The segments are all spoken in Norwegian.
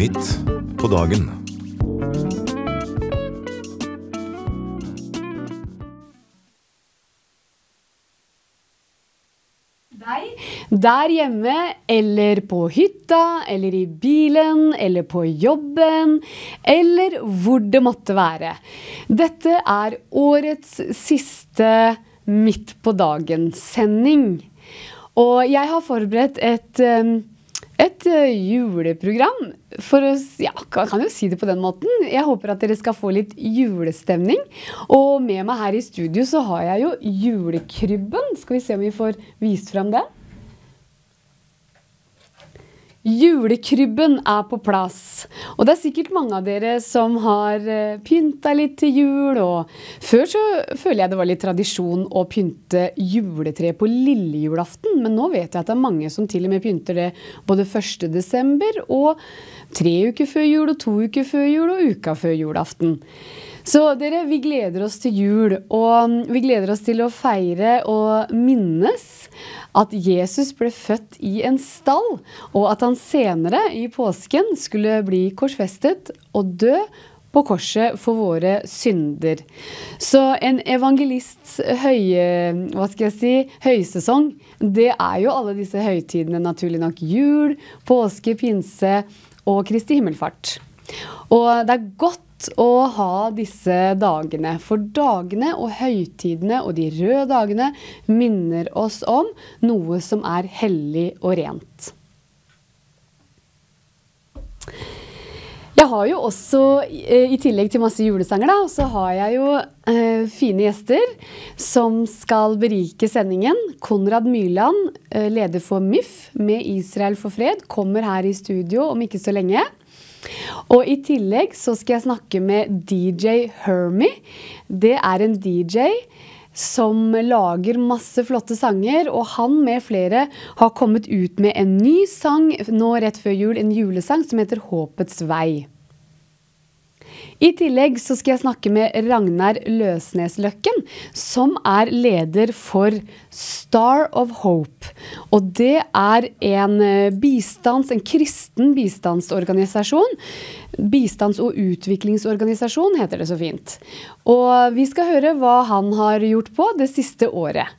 Midt på dagen. Der hjemme, eller på hytta, eller i bilen, eller på jobben, eller hvor det måtte være. Dette er årets siste Midt på dagen-sending. Og jeg har forberedt et, um, et uh, juleprogram. For å, ja, kan jo si det på den måten. Jeg håper at dere skal få litt julestemning. Og med meg her i studio så har jeg jo julekrybben. Skal vi se om vi får vist fram det? Julekrybben er på plass. Og det er sikkert mange av dere som har eh, pynta litt til jul. Og før så føler jeg det var litt tradisjon å pynte juletre på lille julaften. Men nå vet jeg at det er mange som til og med pynter det både 1. desember og tre uker før jul og to uker før jul og uka før julaften. Så dere, vi gleder oss til jul, og vi gleder oss til å feire og minnes at Jesus ble født i en stall, og at han senere i påsken skulle bli korsfestet og dø på korset for våre synder. Så en evangelists høye, hva skal jeg si, høysesong, det er jo alle disse høytidene, naturlig nok. Jul, påske, pinse og Kristi himmelfart. Og det er godt å ha disse dagene. For dagene og høytidene og de røde dagene minner oss om noe som er hellig og rent. Jeg har jo også, eh, i tillegg til masse julesanger, da, så har jeg jo eh, fine gjester som skal berike sendingen. Konrad Myrland, eh, leder for MIF med Israel for fred, kommer her i studio om ikke så lenge. Og i tillegg så skal jeg snakke med DJ Hermie. Det er en DJ som lager masse flotte sanger, og han med flere har kommet ut med en ny sang nå rett før jul, en julesang som heter Håpets vei. I tillegg så skal jeg snakke med Ragnar Løsnes Løkken, som er leder for Star of Hope. Og det er en eh, bistands, en kristen bistandsorganisasjon. Bistands- og utviklingsorganisasjon heter det så fint. Og vi skal høre hva han har gjort på det siste året.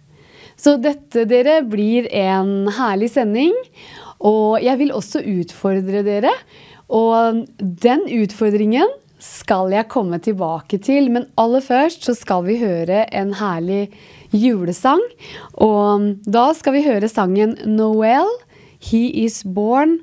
Så dette, dere, blir en herlig sending. Og jeg vil også utfordre dere. Og den utfordringen skal jeg komme tilbake til. Men aller først så skal vi høre en herlig julesang. Og da skal vi høre sangen 'Noel', 'He Is Born'.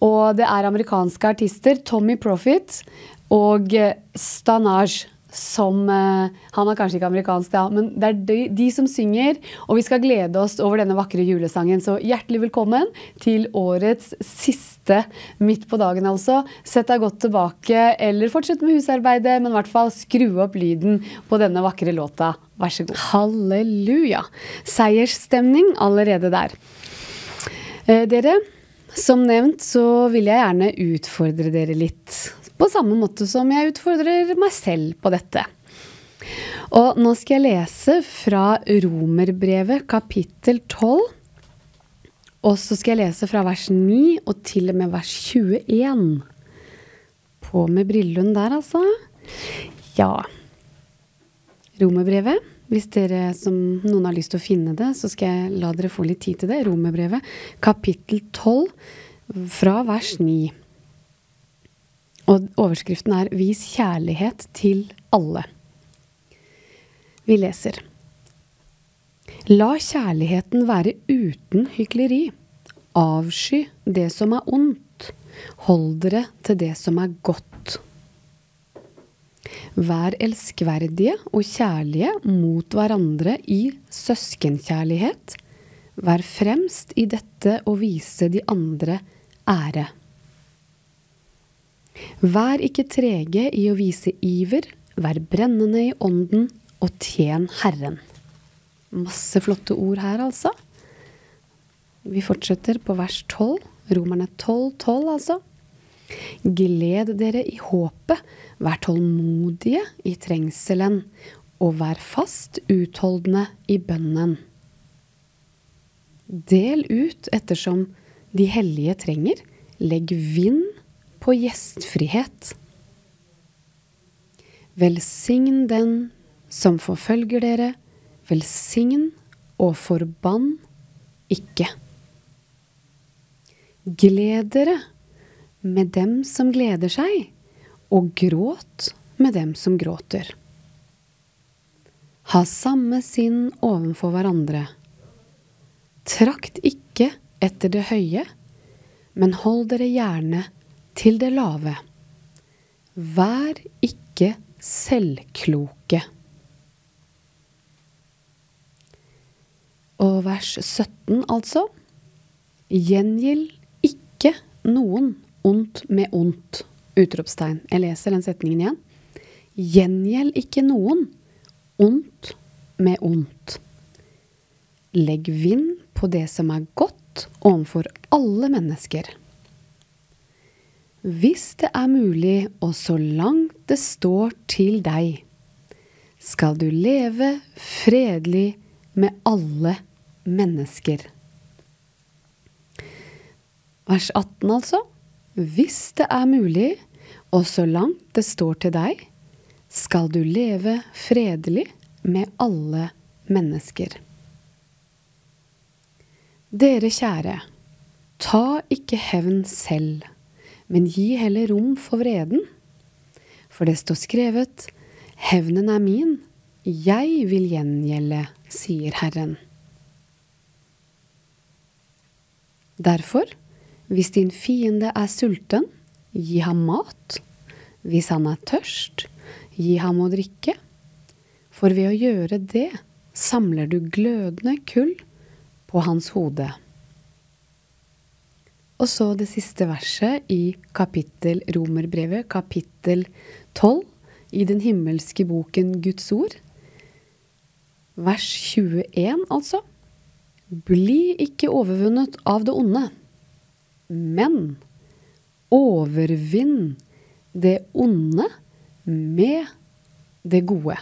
Og det er amerikanske artister Tommy Profit og Stanage som uh, Han er kanskje ikke amerikansk, ja, men det er de, de, som synger. Og vi skal glede oss over denne vakre julesangen. Så hjertelig velkommen til årets siste Midt på dagen, altså. Sett deg godt tilbake, eller fortsett med husarbeidet, men i hvert fall skru opp lyden på denne vakre låta. Vær så god. Halleluja. Seiersstemning allerede der. Eh, dere, som nevnt så vil jeg gjerne utfordre dere litt. På samme måte som jeg utfordrer meg selv på dette. Og nå skal jeg lese fra Romerbrevet kapittel 12. Og så skal jeg lese fra vers 9 og til og med vers 21. På med brillene der, altså. Ja. Romerbrevet. Hvis dere som noen har lyst til å finne det, så skal jeg la dere få litt tid til det. Romerbrevet kapittel 12 fra vers 9. Og overskriften er 'Vis kjærlighet til alle'. Vi leser. La kjærligheten være uten hykleri. Avsky det som er ondt. Hold dere til det som er godt. Vær elskverdige og kjærlige mot hverandre i søskenkjærlighet. Vær fremst i dette å vise de andre ære. Vær ikke trege i å vise iver, vær brennende i ånden og tjen Herren. Masse flotte ord her, altså. Vi fortsetter på vers 12. Romerne 12, 12, altså. Gled dere i håpet, vær tålmodige i trengselen, og vær fast utholdende i bønnen. Del ut ettersom de hellige trenger, legg vind på gjestfrihet. Velsign den som forfølger dere, velsign og forbann ikke. Gled dere med dem som gleder seg, og gråt med dem som gråter. Ha samme sinn overfor hverandre. Trakt ikke etter det høye, men hold dere gjerne til det lave. Vær ikke selvkloke. Og vers 17, altså. Gjengild ikke noen ondt med ondt. Utropstegn. Jeg leser den setningen igjen. Gjengjeld ikke noen ondt med ondt. Legg vind på det som er godt overfor alle mennesker. Hvis det er mulig, og så langt det står til deg, skal du leve fredelig med alle mennesker. Vers 18, altså. Hvis det er mulig, og så langt det står til deg, skal du leve fredelig med alle mennesker. Dere kjære, ta ikke hevn selv, men gi heller rom for vreden. For det står skrevet, hevnen er min, jeg vil gjengjelde, sier Herren. Derfor, hvis din fiende er sulten, gi ham mat. Hvis han er tørst, gi ham å drikke. For ved å gjøre det samler du glødende kull på hans hode. Og så det siste verset i kapittel Romerbrevet, kapittel 12, i den himmelske boken Guds ord. Vers 21, altså. Bli ikke overvunnet av det onde, men overvinn det onde med det gode.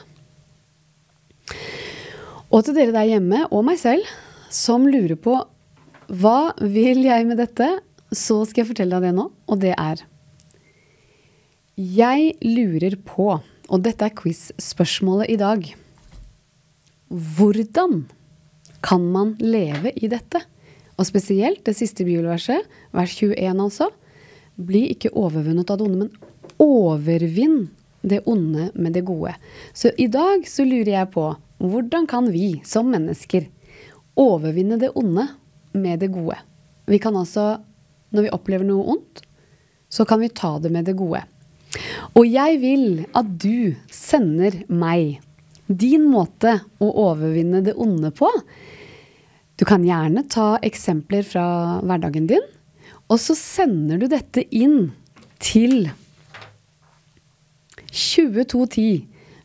Og til dere der hjemme, og meg selv, som lurer på hva vil jeg med dette, så skal jeg fortelle deg det nå, og det er Jeg lurer på, og dette er quiz-spørsmålet i dag Hvordan kan man leve i dette? Og spesielt det siste bibelverset, vers 21 altså. Bli ikke overvunnet av det onde, men overvinn det onde med det gode. Så i dag så lurer jeg på hvordan kan vi som mennesker overvinne det onde med det gode? Vi kan altså, når vi opplever noe ondt, så kan vi ta det med det gode. Og jeg vil at du sender meg din måte å overvinne det onde på. Du kan gjerne ta eksempler fra hverdagen din, og så sender du dette inn til 2210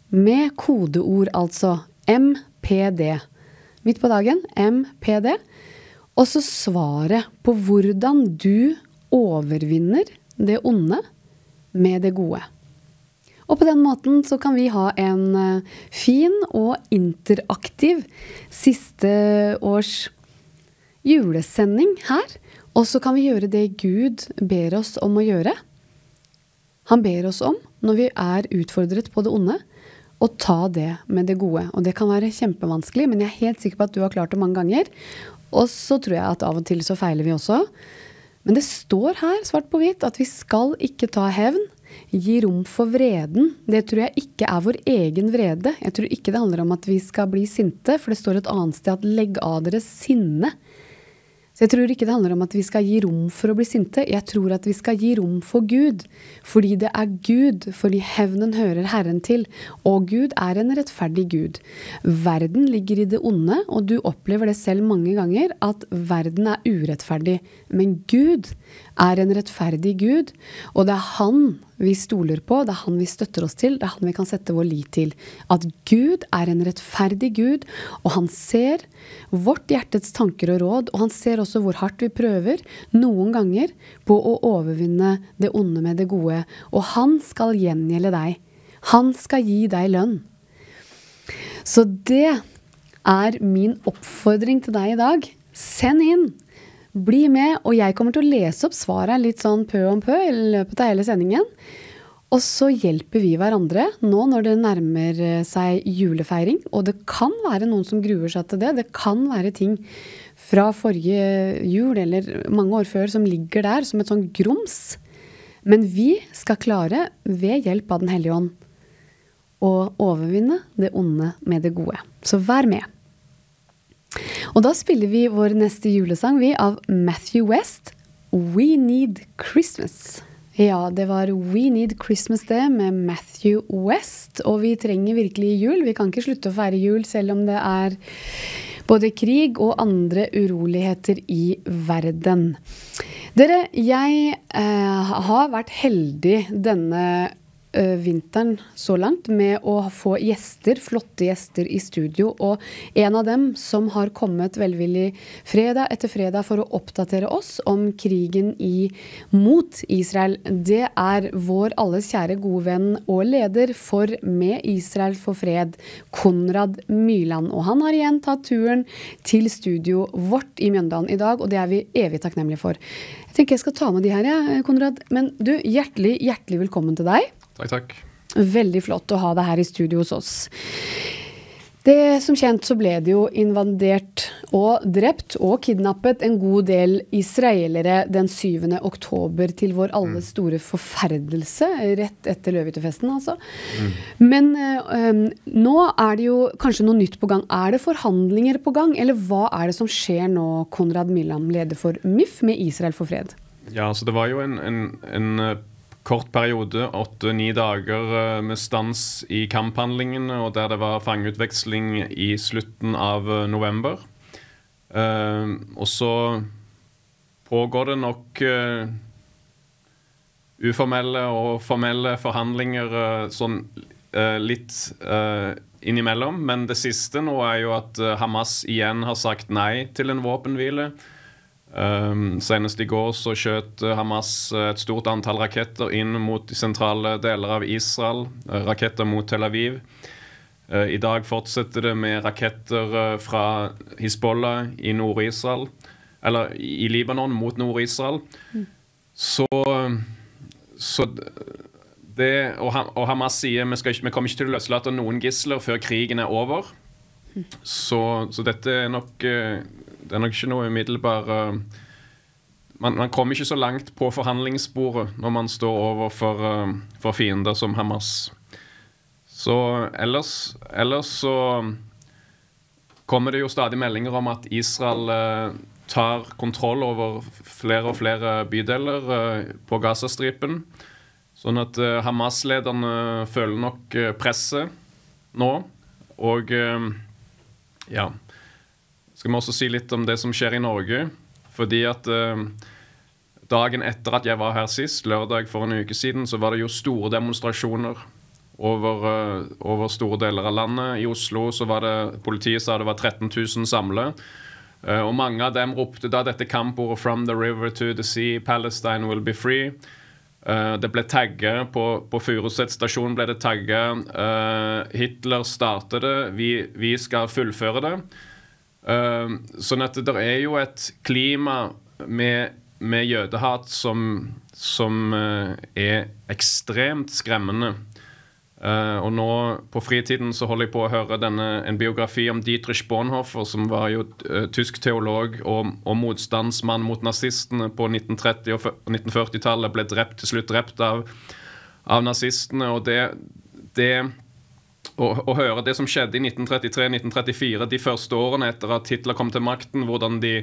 med kodeord, altså MPD. Midt på dagen MPD. Og så svaret på hvordan du overvinner det onde med det gode. Og på den måten så kan vi ha en eh, fin og interaktiv siste års julesending her. Og så kan vi gjøre det Gud ber oss om å gjøre. Han ber oss om, når vi er utfordret på det onde, å ta det med det gode. Og det kan være kjempevanskelig, men jeg er helt sikker på at du har klart det mange ganger. Og så tror jeg at av og til så feiler vi også. Men det står her svart på hvitt at vi skal ikke ta hevn. Gi rom for vreden. Det tror jeg ikke er vår egen vrede. Jeg tror ikke det handler om at vi skal bli sinte, for det står et annet sted at legg av dere sinne. Så jeg tror ikke det handler om at vi skal gi rom for å bli sinte. Jeg tror at vi skal gi rom for Gud. Fordi det er Gud, fordi hevnen hører Herren til. Og Gud er en rettferdig Gud. Verden ligger i det onde, og du opplever det selv mange ganger, at verden er urettferdig. Men Gud er en rettferdig Gud, og det er Han vi stoler på, det er Han vi støtter oss til, det er Han vi kan sette vår lit til. At Gud er en rettferdig Gud, og Han ser vårt hjertets tanker og råd, og Han ser også hvor hardt vi prøver, noen ganger, på å overvinne det onde med det gode. Og Han skal gjengjelde deg. Han skal gi deg lønn. Så det er min oppfordring til deg i dag. Send inn bli med, og jeg kommer til å lese opp svaret litt sånn pø om pø i løpet av hele sendingen. Og så hjelper vi hverandre nå når det nærmer seg julefeiring. Og det kan være noen som gruer seg til det. Det kan være ting fra forrige jul eller mange år før som ligger der som et sånn grums. Men vi skal klare, ved hjelp av Den hellige ånd, å overvinne det onde med det gode. Så vær med. Og da spiller vi vår neste julesang, vi, av Matthew West, 'We Need Christmas'. Ja, det var We Need Christmas det med Matthew West. Og vi trenger virkelig jul. Vi kan ikke slutte å feire jul selv om det er både krig og andre uroligheter i verden. Dere, jeg eh, har vært heldig denne vinteren så langt med å få gjester, flotte gjester i studio. Og en av dem som har kommet velvillig fredag etter fredag for å oppdatere oss om krigen i, mot Israel, det er vår alles kjære gode venn og leder for Med Israel for fred, Konrad Myrland. Og han har igjen tatt turen til studio vårt i Mjøndalen i dag, og det er vi evig takknemlige for. Jeg tenker jeg skal ta med de her, ja, Konrad. Men du, hjertelig, hjertelig velkommen til deg. Takk, takk. Veldig flott å ha deg her i studio hos oss. Det Som kjent så ble det jo invadert og drept og kidnappet en god del israelere den 7. oktober til vår alles mm. store forferdelse, rett etter løvehyttefesten, altså. Mm. Men um, nå er det jo kanskje noe nytt på gang. Er det forhandlinger på gang, eller hva er det som skjer nå, Konrad Millam, leder for MIF, med Israel for fred? Ja, altså det var jo en, en, en kort periode, åtte-ni dager eh, med stans i kamphandlingene, og der det var fangeutveksling i slutten av eh, november. Uh, og så pågår det nok uformelle og formelle forhandlinger sånn litt innimellom. Men det siste nå er jo at Hamas igjen har sagt nei til en våpenhvile. Um, senest i går så skjøt eh, Hamas eh, et stort antall raketter inn mot de sentrale deler av Israel. Eh, raketter mot Tel Aviv. Uh, I dag fortsetter det med raketter fra Hizbollah i Nord-Israel. Eller i Libanon mot Nord-Israel. Mm. Så, så det, og, Hamas sier vi, skal vi kommer ikke til å løslate noen gisler før krigen er over. Mm. Så, så, dette er nok det er nok ikke noe umiddelbar uh, man, man, kommer ikke så langt på forhandlingssporet når man står overfor uh, for fiender som Hamas. Så ellers, ellers så kommer det jo stadig meldinger om at Israel uh, tar kontroll over flere og flere bydeler uh, på Gazastripen. Sånn at uh, Hamas-lederne føler nok presset nå. Og ja skal vi også si litt om det som skjer i Norge. Fordi at eh, dagen etter at jeg var her sist, lørdag for en uke siden, så var det jo store demonstrasjoner over, eh, over, store deler av landet. I Oslo så var det politiet sa det var 13 000 samlet. Eh, og mange av dem ropte da dette kampordet 'From the river to the sea, Palestine will be free'. Uh, det ble tagget på, på Furuset stasjon. ble det tagget. Hitler startet det, vi, vi skal fullføre det. Ehm, sånn at det er jo et klima med, med jødehat som, som uh, er ekstremt skremmende. Uh, og nå på fritiden så holder jeg på å høre denne, en biografi om Dietrich Bonhoeffer, som var jo uh, tysk teolog og, og, motstandsmann mot nazistene på 1930- og 1940-tallet. Ble drept, til slutt drept av, av nazistene. Og det, det å, høre det som skjedde i 1933-1934, de første årene etter at Hitler kom til makten, hvordan de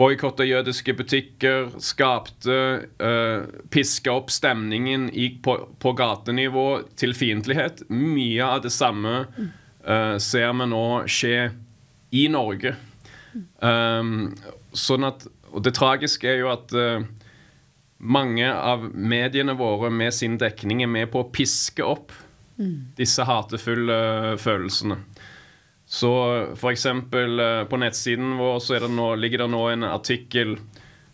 boikotta jødiske butikker, skapte uh, Piska opp stemningen i, på, på, gatenivå til fiendtlighet. Mye av det samme uh, ser vi nå skje i Norge. Um, sånn at, og det tragiske er jo at uh, mange av mediene våre med sin dekning er med på å piske opp disse hatefulle følelsene. Så f.eks. Eh, på nettsiden vår så det nå, ligger det nå en artikkel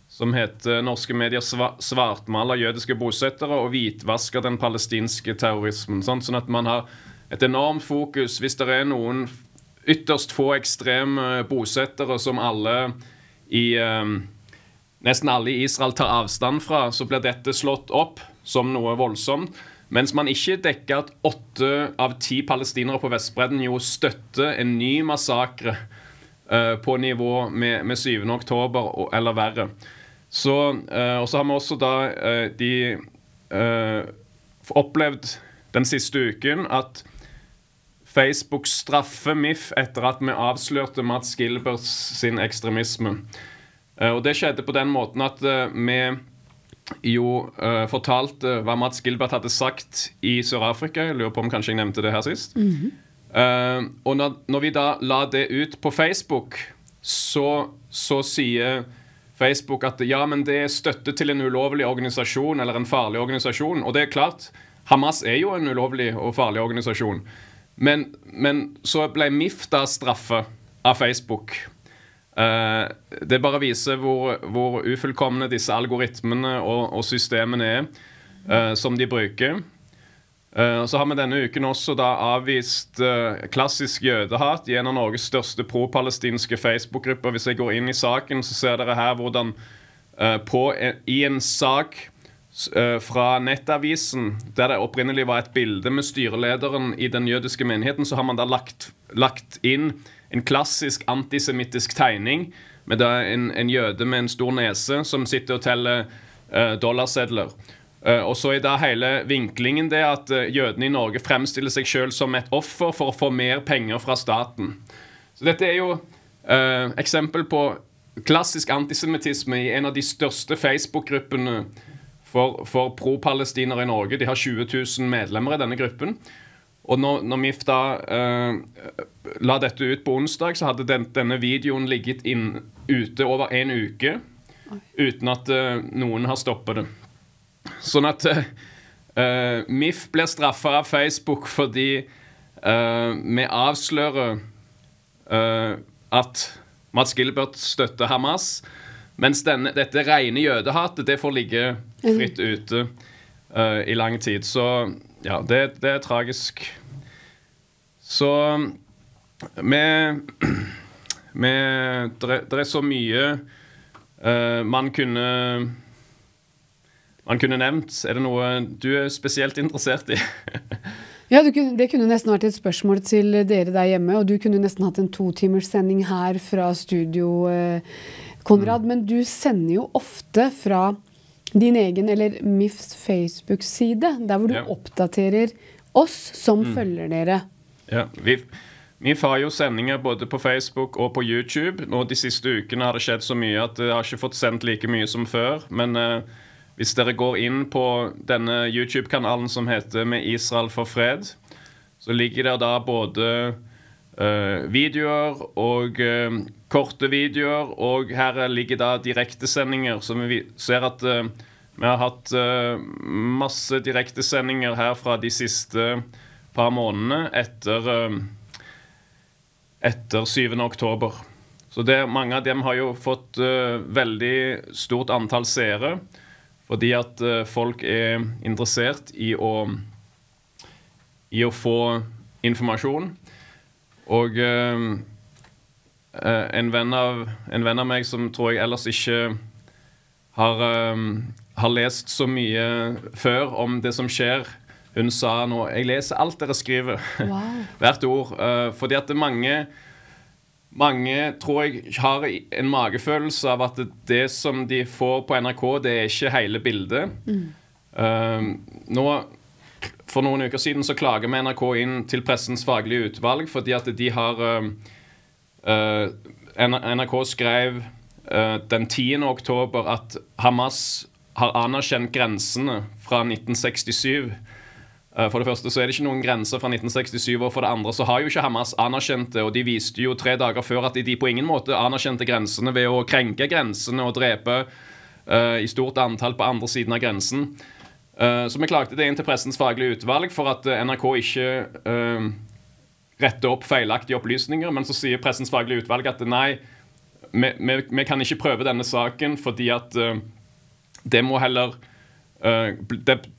som heter 'Norske medier svartmaler jødiske bosettere og hvitvasker den palestinske terrorismen'. Sånn, sånn at man har et enormt fokus hvis det er noen ytterst få ekstreme bosettere som alle i, um, nesten alle i Israel tar avstand fra, så blir dette slått opp som noe voldsomt. Mens man ikke dekker at åtte av ti palestinere på Vestbredden jo støtter en ny massakre uh, på nivå med, med 7. oktober og, eller verre. Så, uh, og så har vi også da uh, de opplevd den siste uken at Facebook straffer MIF etter at vi avslørte Mats Gilbert sin ekstremisme. Og det skjedde på den måten at vi jo uh, fortalte hva Mats Gilbert hadde sagt i Sør-Afrika. Jeg lurer på om kanskje jeg nevnte det her sist. Mm -hmm. uh, og når, når, vi da la det ut på Facebook, så, så, sier Facebook at ja, men det er støtte til en ulovlig organisasjon eller en farlig organisasjon. Og det er klart, Hamas er jo en ulovlig og farlig organisasjon. Men, men så ble MIF da straffa av Facebook. Uh, det bare viser hvor, hvor ufullkomne disse algoritmene og, og systemene er uh, som de bruker. Uh, så har vi denne uken også da avvist klassisk jødehat i en av Norges største pro-palestinske Facebook-grupper. Hvis jeg går inn i saken, så ser dere her hvordan på, i en sak fra Nettavisen, der det opprinnelig var et bilde med styrelederen i den jødiske menigheten, så har man da lagt, lagt inn en klassisk antisemittisk tegning med en, en, jøde med en stor nese som sitter og teller uh, dollarsedler. Uh, og så er da hele vinklingen det at uh, jødene i Norge fremstiller seg sjøl som et offer for å få mer penger fra staten. Så dette er jo eksempel på klassisk antisemittisme i en av de største Facebook-gruppene for, for pro-palestinere i Norge. De har 20 000 medlemmer i denne gruppen. Og når, når MIF da uh, la dette ut på onsdag, så hadde den, denne videoen ligget inn, ute over en uke uten at uh, noen har stoppet det. Sånn at uh, MIF blir straffa av Facebook fordi vi avslører at Mats Gilbert støtter Hamas, mens denne, dette rene jødehatet det får ligge fritt ute i lang tid. Så ja, det, det er tragisk. Så vi Det er så mye uh, man kunne man kunne nevnt. Er det noe du er spesielt interessert i? ja, kunne, Det kunne nesten vært et spørsmål til dere der hjemme. Og du kunne nesten hatt en totimerssending her fra studio, eh, Konrad. Mm. Men du sender jo ofte fra din egen, eller MIFs Facebook-side, der hvor du ja. oppdaterer oss som mm. følger dere. Ja, vi, MIF har jo sendinger både på Facebook og på YouTube. Nå De siste ukene har det skjedd så mye at jeg har ikke fått sendt like mye som før. Men eh, hvis dere går inn på denne YouTube-kanalen som heter Med Israel for fred, så ligger det da både videoer og uh, korte videoer. Og her ligger da direktesendinger, som vi ser at uh, vi har hatt masse direktesendinger her fra de siste par månedene etter, etter 7. oktober. Så det, mange av dem har jo fått veldig stort antall seere fordi at folk er interessert i å, i å få informasjon. Og uh, en, venn av, en, venn av, meg som tror jeg ellers ikke har, uh, har lest så mye før om det som skjer, hun sa nå Jeg leser alt dere skriver. Wow. Hvert ord. Uh, fordi at mange mange tror jeg har en magefølelse av at det som de får på NRK, det er ikke hele bildet. Mm. Uh, nå for noen uker siden så klager vi NRK inn til Pressens faglige utvalg fordi at de har uh, NRK skrev uh, den 10. oktober at Hamas har anerkjent grensene fra 1967. For det første så er det ikke noen grenser fra 1967, og for det andre så har jo ikke Hamas anerkjent det. Og de viste jo tre dager før at de på ingen måte anerkjente grensene ved å krenke grensene og drepe i stort antall på andre siden av grensen. Uh, så vi klagde det inn til Pressens faglige utvalg for at uh, NRK ikke uh, retter opp feilaktige opplysninger. Men så sier Pressens faglige utvalg at nei, vi, vi, vi kan ikke prøve denne saken fordi at det må heller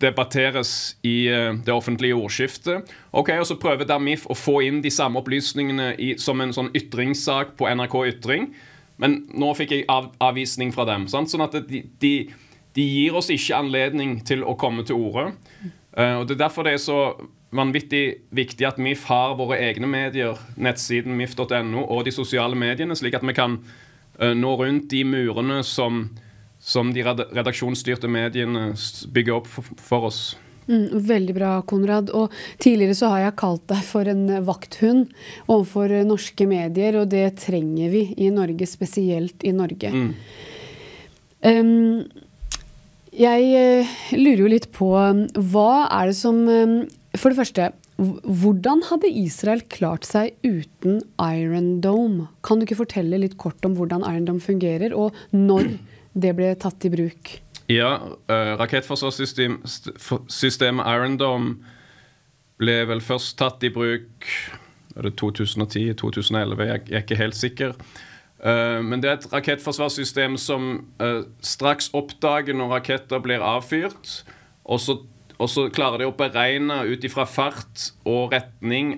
debatteres i det offentlige ordskiftet. Ok, og Så prøver Damif å få inn de samme opplysningene i, som en sånn ytringssak på NRK Ytring. Men nå fikk jeg av, avvisning fra dem. Sant? Sånn at de, de, de, gir oss ikke anledning til å komme til orde. Uh, og Det er derfor det er så vanvittig viktig at MIF har våre egne medier, nettsiden mif.no og de sosiale mediene, slik at vi kan uh, nå rundt de murene som, som de redaksjonsstyrte mediene bygger opp for, for oss. Mm, veldig bra, Konrad. Og tidligere så har jeg kalt deg for en vakthund overfor norske medier, og det trenger vi i Norge, spesielt i Norge. Mm. Um, jeg uh, lurer jo litt på hva er det som um, For det første, hvordan hadde Israel klart seg uten Iron Dome? Kan du ikke fortelle litt kort om hvordan Iron Dome fungerer, og når det ble tatt i bruk? Ja, uh, rakettforsvarssystemet Iron Dome ble vel først tatt i bruk er 2010-2011, jeg, jeg er ikke helt sikker. Uh, men det er et rakettforsvarssystem som uh, straks oppdager når raketter blir avfyrt, og så, og så klarer de å beregne ut ifra fart og retning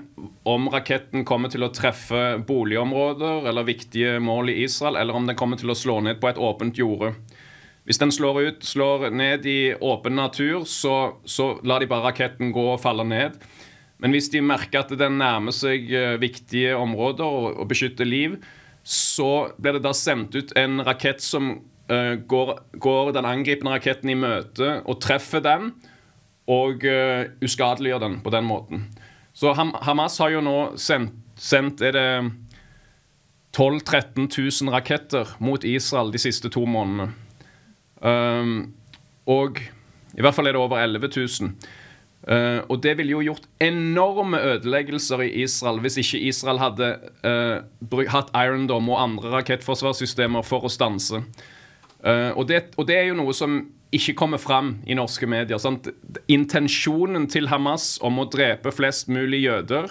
om raketten kommer til å treffe boligområder eller viktige mål i Israel, eller om den kommer til å slå ned på et åpent jorde. Hvis den slår ut, slår ned i åpen natur, så, så lar de bare raketten gå og falle ned. Men hvis de merker at den nærmer seg eh, viktige områder og, og beskytter liv, så blir det da sendt ut en rakett som uh, går, går, den angripende raketten i møte og treffer den, og uh, uskadeliggjør den på den måten. Så Ham Hamas har jo nå sendt, sendt er det 12 000-13 000 raketter mot Israel de siste to månedene. Um, og i hvert fall er det over 11 000. Uh, og det ville jo gjort enorme ødeleggelser i Israel hvis ikke Israel hadde uh, hatt Iron Dome og andre rakettforsvarssystemer for å stanse. Uh, og, det, og, det, er jo noe som ikke kommer fram i norske medier. Sant? Intensjonen til Hamas om å drepe flest mulig jøder,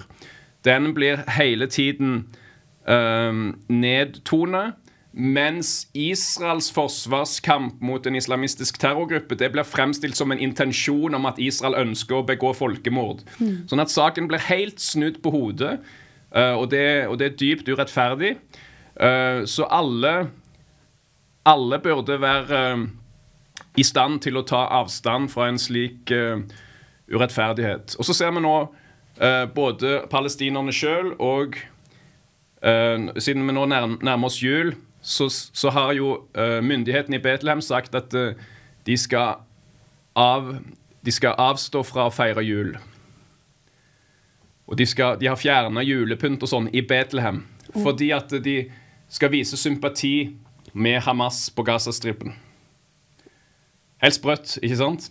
den blir hele tiden uh, nedtonet. Mens Israels forsvarskamp mot en islamistisk terrorgruppe det blir fremstilt som en intensjon om at Israel ønsker å begå folkemord. Mm. Sånn at saken blir helt snudd på hodet, uh, og, det, og, det, er dypt urettferdig. Uh, så alle, alle burde være uh, i stand til å ta avstand fra en slik urettferdighet. Og så ser vi nå både palestinerne sjøl og Siden vi nå nærmer oss jul, så, så har jo uh, myndighetene i Betlehem sagt at uh, de, skal av, de skal avstå fra å feire jul. Og de, skal, de har fjerna julepynt og sånn i Betlehem mm. fordi at de skal vise sympati med Hamas på Gazastripen. Helt sprøtt, ikke sant?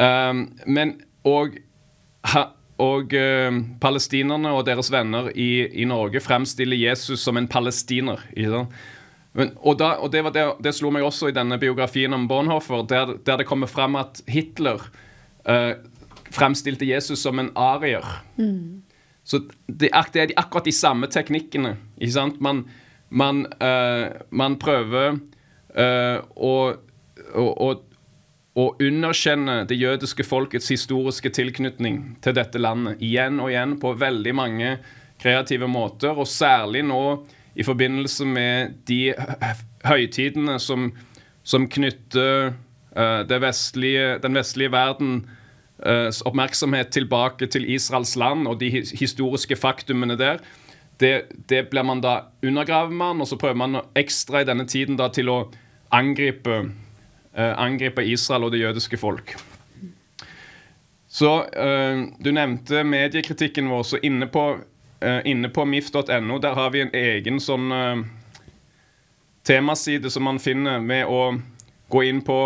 Um, men og, ha, og uh, palestinerne og deres venner i, i, Norge fremstiller Jesus som en palestiner. ikke sant? Og, da, og det, det, det, slo meg også i denne biografien om Bornhofer, der, der det kommer frem at Hitler uh, fremstilte Jesus som en arier. Mm. Så det, det, er akkurat de samme teknikkene. ikke sant? Man, man, uh, man prøver uh, å, å, å underkjenne det jødiske folkets historiske tilknytning til dette landet igjen og igjen på veldig mange kreative måter, og særlig nå i forbindelse med de høytidene som, som knytter uh, vestlige, den vestlige verdens uh, oppmerksomhet tilbake til Israels land og de historiske faktumene der. Det, det blir man da undergraver man, og så prøver man ekstra i denne tiden da til å angripe, uh, angripe Israel og det jødiske folk. Så Du nevnte mediekritikken vår. så Inne på inne på mif.no der har vi en egen sånn uh, temaside som man finner med å gå inn på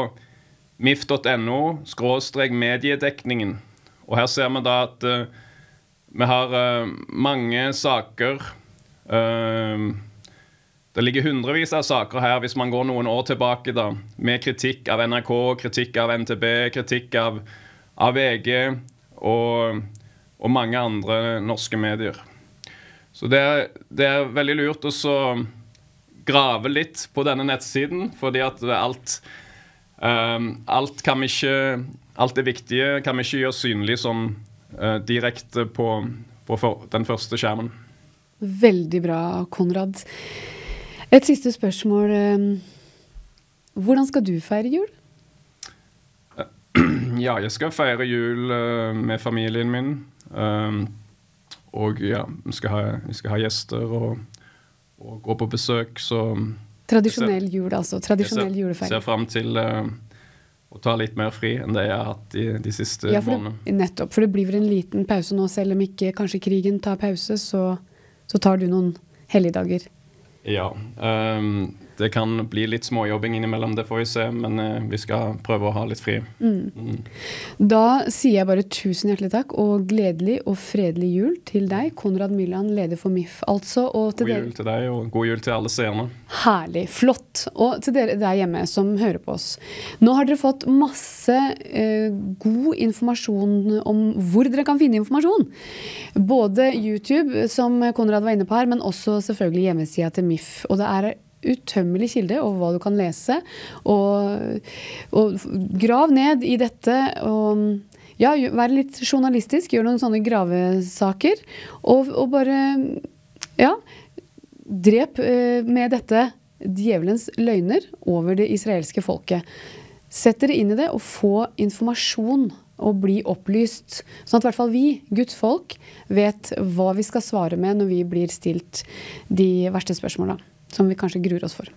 mif.no skråstrek mediedekningen. Og her ser vi da at uh, vi har mange saker Det ligger hundrevis av saker her hvis man går noen år tilbake da, med kritikk av NRK, kritikk av NTB, kritikk av, av VG og, og mange andre norske medier. Så det er, det er veldig lurt å grave litt på denne nettsiden, fordi at alt um, alt, kan vi ikke, alt det viktige kan vi ikke gjøre synlig sånn uh, direkte på, på for, den første skjermen. Veldig bra, Konrad. Et siste spørsmål. Hvordan skal du feire jul? Ja, jeg skal feire jul uh, med familien min. Og ja, vi skal ha, vi skal ha gjester og, og, gå på besøk, så Tradisjonell jul, altså. Tradisjonell julefeiring. Ser fram til uh, å ta litt mer fri enn det jeg har hatt de, de siste ja, månedene. Nettopp. For det blir vel en liten pause nå, selv om ikke kanskje krigen tar pause, så, så tar du noen helligdager. Ja. Um, det kan bli litt småjobbing innimellom, det får vi se. Men uh, vi skal prøve å ha litt fri. Mm. Mm. Da sier jeg bare tusen hjertelig takk og gledelig og fredelig jul til deg, Konrad Myrland, leder for MIF, altså. god jul til deg, og god jul til alle seerne. Herlig. Flott. Og til dere der hjemme som hører på oss. Nå har dere fått masse eh, god informasjon om hvor dere kan finne informasjon. Både YouTube, som Konrad var inne på her, men også selvfølgelig hjemmesida til MIF. Og det er utømmelig kilde over hva du kan lese. Og, og grav ned i dette. og ja, Vær litt journalistisk, gjør noen sånne gravesaker. Og, og bare ja, drep eh, med dette djevelens løgner over det israelske folket. Sett dere inn i det og få informasjon og bli opplyst. Sånn at i hvert fall vi, Guds folk, vet hva vi skal svare med når vi blir stilt de verste spørsmåla som vi kanskje gruer oss for.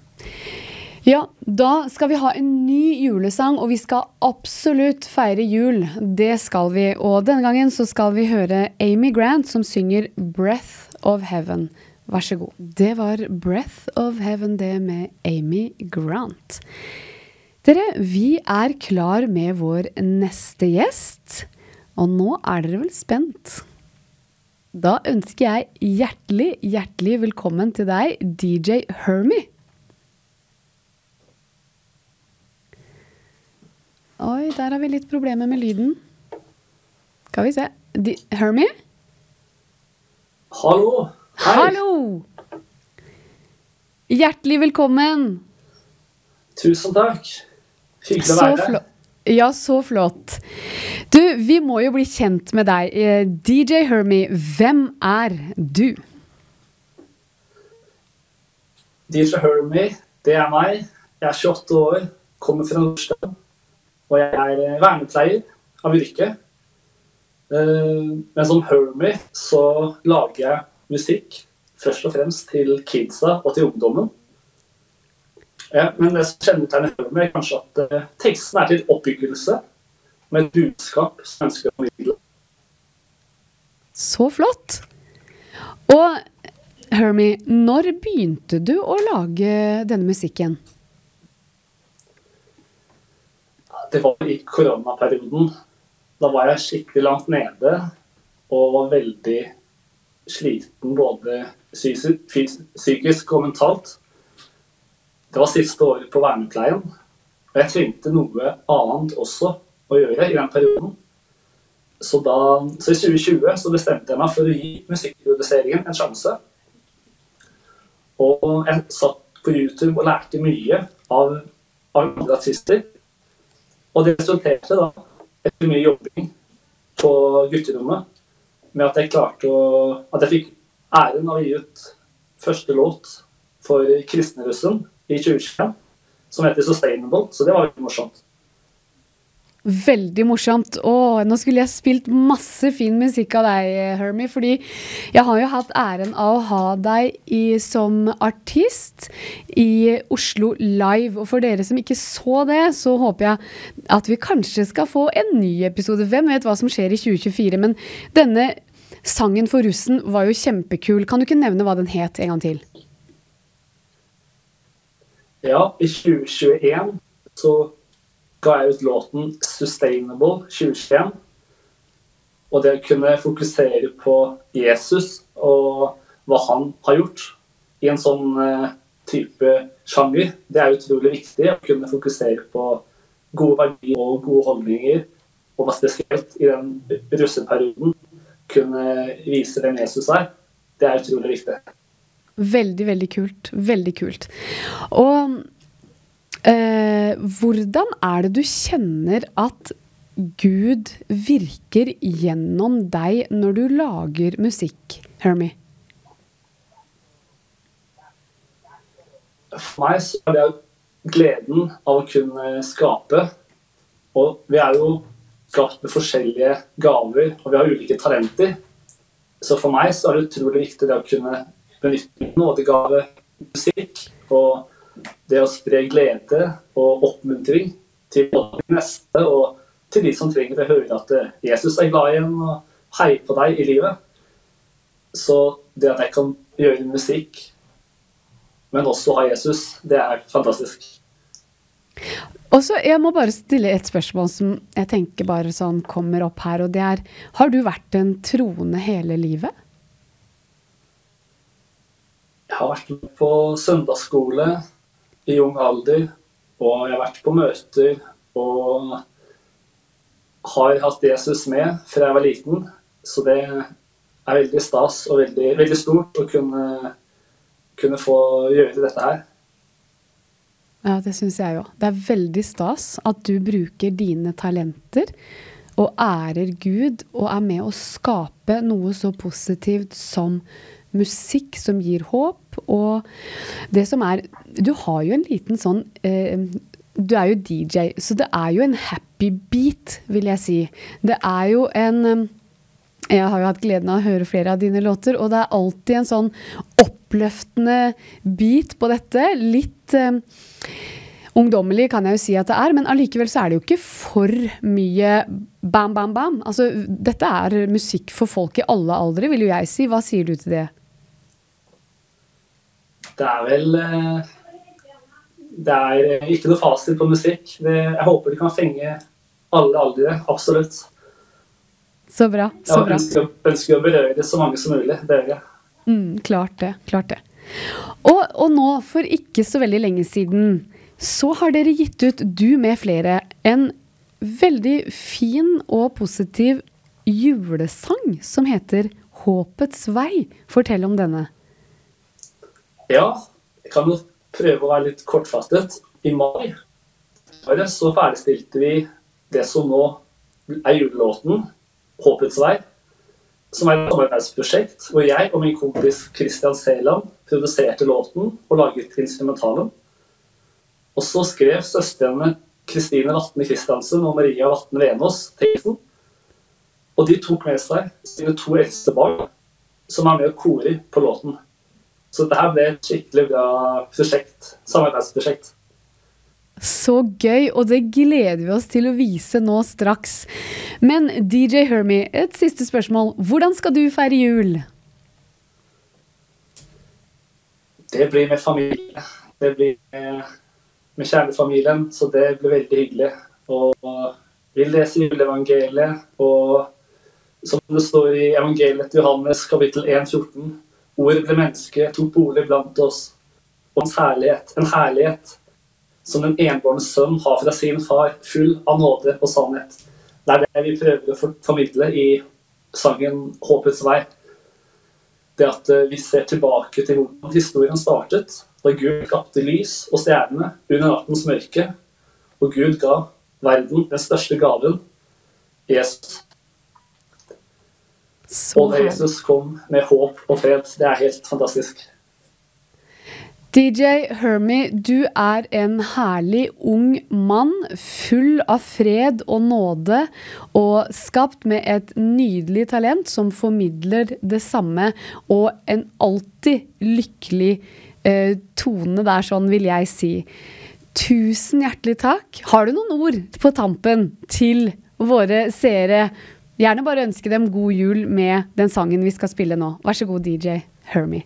Ja, da skal vi ha en ny julesang, og vi skal absolutt feire jul. Det skal vi. Og denne gangen så skal vi høre Amy Grant som synger 'Breath of Heaven'. Vær så god. Det var 'Breath of Heaven', det med Amy Grant. Dere, vi er klar med vår neste gjest. Og nå er dere vel spent? Da ønsker jeg hjertelig, hjertelig velkommen til deg, DJ Hermy. Oi, der har vi litt problemer med lyden. Skal vi se. Di Hermy? Hallo. Hei. Hallo! Hjertelig velkommen. Tusen takk. Hyggelig å være her. Ja, så flott. Du, vi må jo bli kjent med deg. Eh, DJ Hermy, hvem er du? DJ Hermy, det er meg. Jeg er 28 år, kommer fra Nordstrand. Og jeg er eh, vernepleier av yrke. Eh, men som Hermy så lager jeg musikk først og fremst til kidsa og til ungdommen. Men det som kjennetegner Høyre, er kanskje at uh, teksten er til oppbyggelse med et budskap som ønsker å formidle. Så flott. Og Hermy, når begynte du å lage denne musikken? Det var i koronaperioden. Da var jeg skikkelig langt nede og var veldig sliten både psykisk og mentalt. Det var siste året på vernepleien, og jeg trengte noe annet også å gjøre i den perioden. Så, da, så i 2020 så bestemte jeg meg for å gi musikkproduseringen en sjanse. Og jeg satt på YouTube og lærte mye av, av andre artister. Og det resulterte da, etter mye jobbing på gutterommet, med at jeg klarte å At jeg fikk æren av å gi ut første låt for Kristnerussen i 2021 som heter Sustainable. Så det var veldig morsomt. Veldig morsomt. Å, nå skulle jeg spilt masse fin musikk av deg, Hermie. Fordi jeg har jo hatt æren av å ha deg i, som artist i Oslo Live. Og for dere som ikke så det, så håper jeg at vi kanskje skal få en ny episode. Hvem vet hva som skjer i 2024? Men denne sangen for russen var jo kjempekul. Kan du ikke nevne hva den het en gang til? Ja, i 2021 så ga jeg ut låten 'Sustainable 2021'. Og det å kunne fokusere på Jesus og hva han har gjort i en sånn uh, type sjanger, det er utrolig viktig. Å kunne fokusere på gode verdier og gode holdninger, og hva spesielt i den russeperioden kunne vise hvem Jesus er. Det er utrolig viktig. Veldig, veldig kult. Veldig kult. Og eh, hvordan er det du kjenner at Gud virker gjennom deg når du lager musikk, Hermie? For meg så er det gleden av å kunne skape. Og vi er jo skapt med forskjellige gaver, og vi har ulike talenter. Så for meg så er det utrolig viktig det å kunne benytte nådegave musikk og det å spre glede og oppmuntring til både de neste og til de som trenger å høre at Jesus er glad i en og heier på deg i livet. Så det at jeg kan gjøre musikk, men også ha Jesus, det er fantastisk. Og så, Jeg må bare stille et spørsmål som jeg tenker bare sånn kommer opp her. og det er, Har du vært en troende hele livet? Jeg har vært på søndagsskole i ung alder. Og jeg har vært på møter og har hatt Jesus med fra jeg var liten. Så det er veldig stas og veldig, veldig stort å kunne, kunne få gjøre dette her. Ja, det syns jeg òg. Det er veldig stas at du bruker dine talenter og ærer Gud og er med å skape noe så positivt som musikk som gir håp. Og det som er Du har jo en liten sånn eh, Du er jo DJ, så det er jo en happy beat, vil jeg si. Det er jo en eh, jeg har jo hatt gleden av å høre flere av dine låter, og det er alltid en sånn oppløftende beat på dette. Litt eh, ungdommelig kan jeg jo si at det er, men allikevel så er det jo ikke for mye bam, bam, bam. Altså, dette er musikk for folk i alle aldre, vil jo jeg si. Hva sier du til det? Det er vel eh, Det er ikke noe fasit på musikk. Det, jeg håper det kan fenge alle aldre. Absolutt. Så bra. så bra. Jeg ønsker, ønsker å berøre så mange som mulig. Det gjør jeg. Mm, klart det. Klart det. Og, og, nå, for ikke så veldig lenge siden, så har dere gitt ut, du med flere, en veldig fin og positiv julesang som heter 'Håpets vei'. Fortell om denne. Ja, jeg kan jo prøve å være litt kortfattet. I mai så ferdigstilte vi det som nå er julelåten 'Håpets vei', som er et samarbeidsprosjekt hvor jeg og min kompis Christian Seland produserte låten og laget instrumentalen. Og så skrev søstrene Kristine Vatne Christiansen og Maria Vatne Venås teksten. Og de tok med seg sine to eldste barn, som er med og korer på låten. Så dette ble et skikkelig bra prosjekt, samarbeidsprosjekt. Så gøy, og det gleder vi oss til å vise nå straks. Men DJ Hermy, et siste spørsmål. Hvordan skal du feire jul? Det blir med familie. Det blir med, med kjernefamilien, så det blir veldig hyggelig. Og vi leser juleevangeliet, og som det står i evangeliet til Johannes kapittel 1, 14 Ordet ble menneske, tok bolig blant oss. Og hans herlighet, en herlighet som den enbårne sønn har fra sin far, full av nåde og sannhet. Det er det vi prøver å formidle i sangen 'Håpets vei'. Det at eh, vi ser tilbake til hvordan historien startet, da Gud skapte lys og stjernene under nattens mørke, og Gud ga verden den største gaven, Jesus. Så og Jesus kom med håp og fred. Det er helt fantastisk. DJ Hermie, du er en herlig ung mann, full av fred og nåde, og skapt med et nydelig talent som formidler det samme, og en alltid lykkelig eh, tone der, sånn vil jeg si. Tusen hjertelig takk. Har du noen ord på tampen til våre seere? Gjerne bare ønske dem god jul med den sangen vi skal spille nå. Vær så god, DJ Hermy.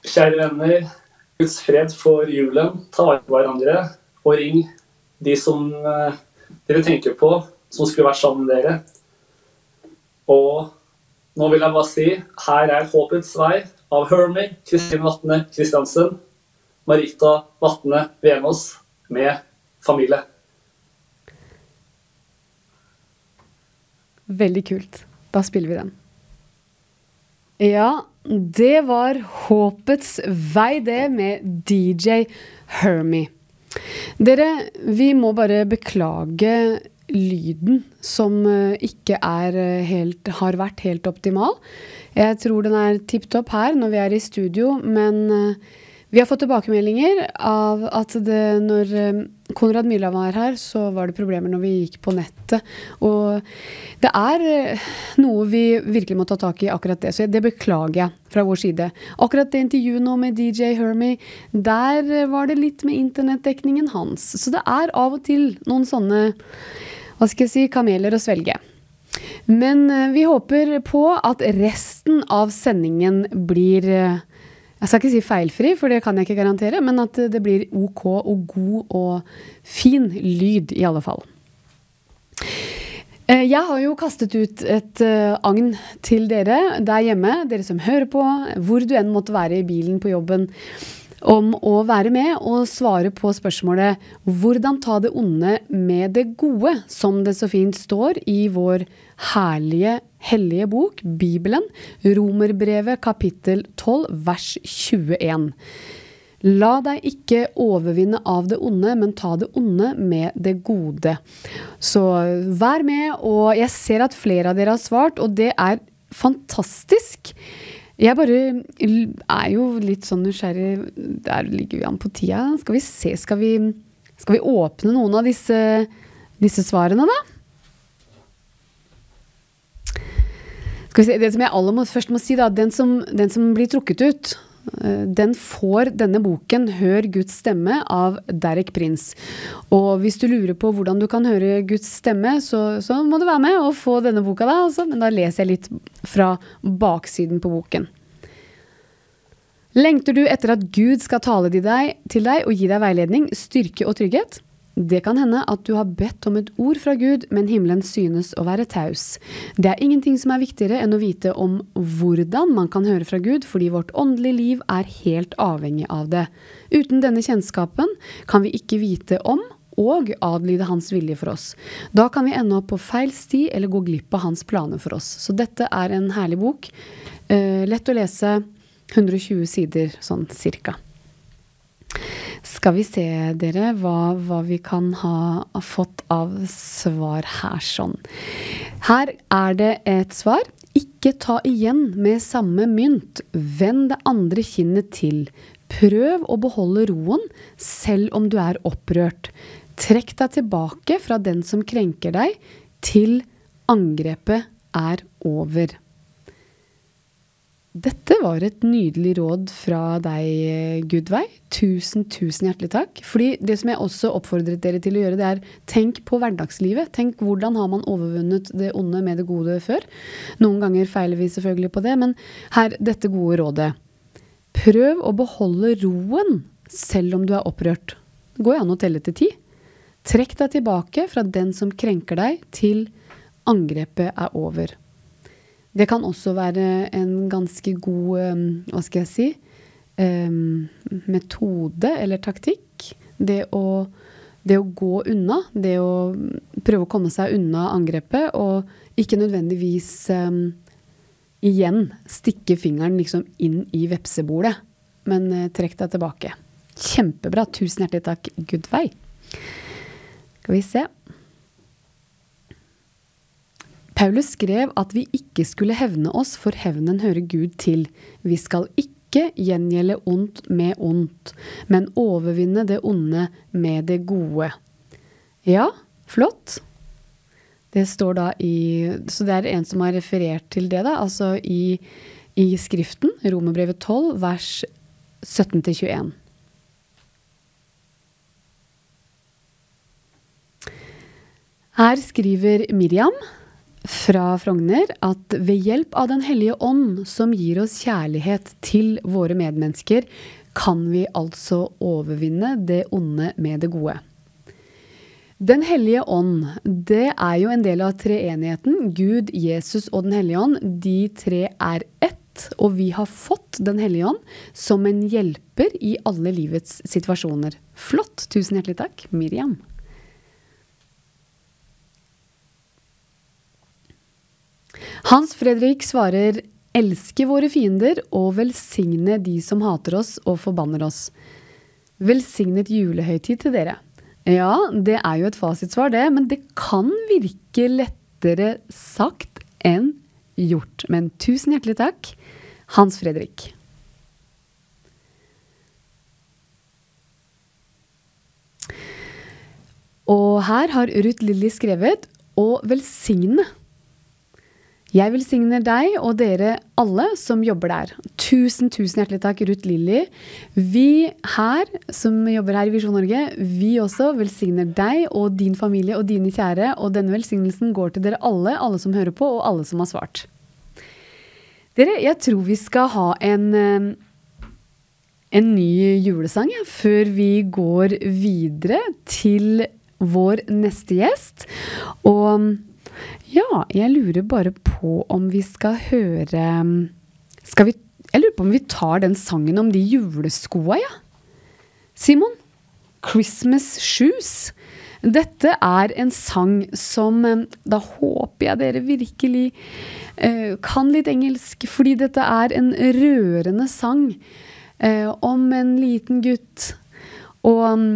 Kjære venner, Guds fred for julen. Ta vare på hverandre og ring de som uh, dere tenker på, som skulle vært sammen med dere. Og nå vil jeg bare si her er Håpets vei av Hermy, Kristine Vatne Kristiansen, Marita Vatne Venås med familie. Veldig kult. Da spiller vi den. Ja, det var Håpets vei, det, med DJ Hermie. Dere, vi må bare beklage lyden som eh, ikke er eh, helt, har vært helt optimal. Jeg tror den er tipp topp her når vi er i studio, men eh, vi har fått tilbakemeldinger av at det, når Konrad Myhla var her, så var det problemer når vi gikk på nettet. Og det er noe vi virkelig må ta tak i, akkurat det. Så det beklager jeg fra vår side. Akkurat det intervjuet nå med DJ Hermie, der var det litt med internettdekningen hans. Så det er av og til noen sånne hva skal jeg si, kameler å svelge. Men eh, vi håper på at resten av sendingen blir eh, Jeg skal ikke si feilfri, for det kan jeg ikke garantere, men at det blir OK og god og fin lyd, i alle fall. Eh, jeg har jo kastet ut et agn til dere der hjemme, dere som hører på, hvor du enn måtte være i bilen på jobben om å være med og svare på spørsmålet 'Hvordan ta det onde med det gode', som det så fint står i vår herlige, hellige bok, Bibelen, Romerbrevet kapittel 12, vers 21. La deg ikke overvinne av det onde, men ta det onde med det gode. Så vær med, og jeg ser at flere av dere har svart, og det er fantastisk. Jeg bare er jo litt sånn nysgjerrig Der ligger vi an på tida. Skal vi se Skal vi, skal vi åpne noen av disse, disse svarene, da? Se, Det som jeg aller må, først må si, da. Den som, den som blir trukket ut, Eh, den får denne boken 'Hør Guds stemme' av Derek Prince. Og hvis du lurer på hvordan du kan høre Guds stemme, så, så må du være med og få denne boka, da. Altså. Men da leser jeg litt fra baksiden på boken. Lengter du etter at Gud skal tale til deg og gi deg veiledning, styrke og trygghet? Det kan hende at du har bedt om et ord fra Gud, men himmelen synes å være taus. Det er ingenting som er viktigere enn å vite om hvordan man kan høre fra Gud, fordi vårt åndelige liv er helt avhengig av det. Uten denne kjennskapen kan vi ikke vite om og adlyde hans vilje for oss. Da kan vi ende opp på feil sti eller gå glipp av hans planer for oss. Så dette er en herlig bok. Eh, lett å lese. 120 sider sånn cirka. Skal vi se, dere, hva, hva, vi kan ha fått av svar her sånn. Her er det et svar. Ikke ta igjen med samme mynt. Vend det andre kinnet til. Prøv å beholde roen selv om du er opprørt. Trekk deg tilbake fra den som krenker deg, til angrepet er over. Dette var et nydelig råd fra deg, Gudveig. Tusen, tusen hjertelig takk. Fordi det som jeg også oppfordret dere til å gjøre, det er tenk på hverdagslivet. Tenk hvordan har man overvunnet det onde med det gode før. Noen ganger feiler vi selvfølgelig på det, men her dette gode rådet. Prøv å beholde roen selv om du er opprørt. Det går jo an å telle til ti. Trekk deg tilbake fra den som krenker deg, til angrepet er over. Det kan også være en ganske god um, Hva skal jeg si um, metode eller taktikk. Det å, det å, gå unna. Det å prøve å komme seg unna angrepet, og ikke nødvendigvis um, igjen stikke fingeren liksom inn i vepsebolet, men uh, trekk deg tilbake. Kjempebra. Tusen hjertelig takk, Gudveig. Skal vi se. Paulus skrev at vi ikke skulle hevne oss, for hevnen hører Gud til. Vi skal ikke gjengjelde ondt med ondt, men overvinne det onde med det gode. Ja, flott. Det står da i Så det er en som har referert til det, da. Altså i, i Skriften, Romerbrevet 12, vers 17-21. Her skriver Miriam fra Frogner at ved hjelp av Den hellige ånd, som gir oss kjærlighet til våre medmennesker, kan vi altså overvinne det onde med det gode. Den hellige ånd, det er jo en del av treenigheten. Gud, Jesus og Den hellige ånd. De tre er ett, og vi har fått Den hellige ånd som en hjelper i alle livets situasjoner. Flott. Tusen hjertelig takk, Miriam. Hans Fredrik svarer elske våre fiender og velsigne de som hater oss og forbanner oss. Velsignet julehøytid til dere. Ja, det er jo et fasitsvar, det. Men det kan virke lettere sagt enn gjort. Men tusen hjertelig takk, Hans Fredrik. Og her har Ruth Lilly skrevet 'Å velsigne'. Jeg velsigner deg og dere alle som jobber der. Tusen, tusen hjertelig takk, Ruth Lilly. Vi her som jobber her i Visjon Norge, vi også velsigner deg og din familie og dine kjære. Og denne velsignelsen går til dere alle, alle som hører på, og alle som har svart. Dere, jeg tror vi skal ha en, eh, en ny julesang ja, før vi går videre til vår neste gjest. Og ja, jeg lurer bare på om vi skal høre skal vi, Jeg lurer på om vi tar den sangen om de juleskoa, ja. Simon? 'Christmas Shoes'. Dette er en sang som Da håper jeg dere virkelig uh, kan litt engelsk, fordi dette er en rørende sang uh, om en liten gutt. Og um,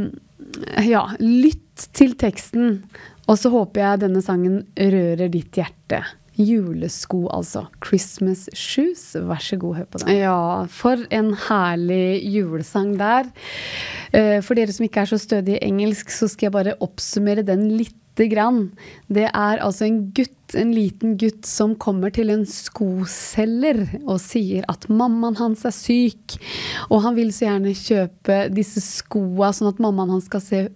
ja, lytt til teksten. Og så håper jeg denne sangen rører ditt hjerte. Julesko, altså. Christmas Shoes. Vær så god, hør på den. Ja, for en herlig julesang der. Eh, for dere som ikke er så stødige i engelsk, så skal jeg bare oppsummere den lite grann. Det er altså en gutt, en liten gutt, som kommer til en skoselger og sier at mammaen hans er syk, og han vil så gjerne kjøpe disse skoa sånn at mammaen hans skal se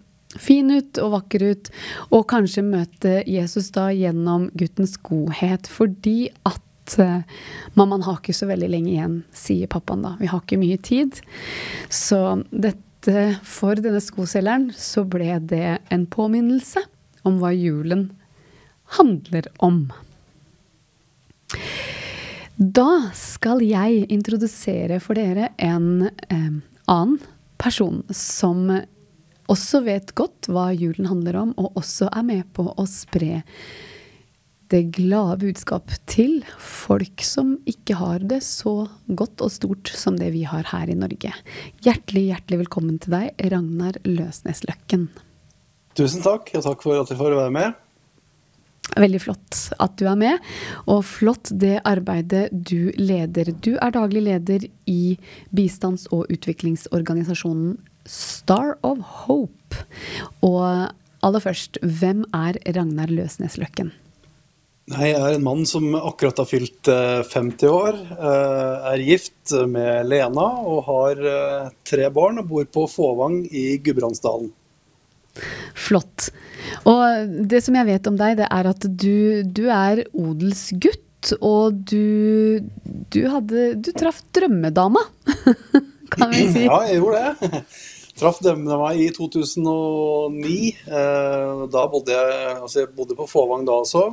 fin ut og vakker ut, og kanskje møte Jesus da gjennom guttens godhet, fordi at uh, mammaen har ikke så veldig lenge igjen, sier pappaen da. Vi har ikke mye tid. Så dette, for denne skoselgeren, så ble det en påminnelse om hva julen handler om. Da skal jeg introdusere for dere en eh, annen person som også vet godt hva julen handler om, og også er med på å spre det glade budskap til folk som ikke har det så godt og stort som det vi har her i Norge. Hjertelig, hjertelig velkommen til deg, Ragnar Løsnes Løkken. Tusen takk, og takk for at jeg får være med. Veldig flott at du er med, og flott det arbeidet du leder. Du er daglig leder i bistands- og utviklingsorganisasjonen Star of Hope. Og aller først, hvem er Ragnar Løsnes Løkken? Nei, Jeg er en mann som akkurat har fylt 50 eh, år. Eh, er gift med Lena og har eh, tre barn og bor på Fåvang i Gudbrandsdalen. Flott. Og det som jeg vet om deg, det er at du, du er odelsgutt. Og du, du hadde Du traff drømmedama, kan vi si. Ja, jeg gjorde det. Traff dama i 2009. Eh, da bodde jeg, altså jeg bodde på Fåvang da også,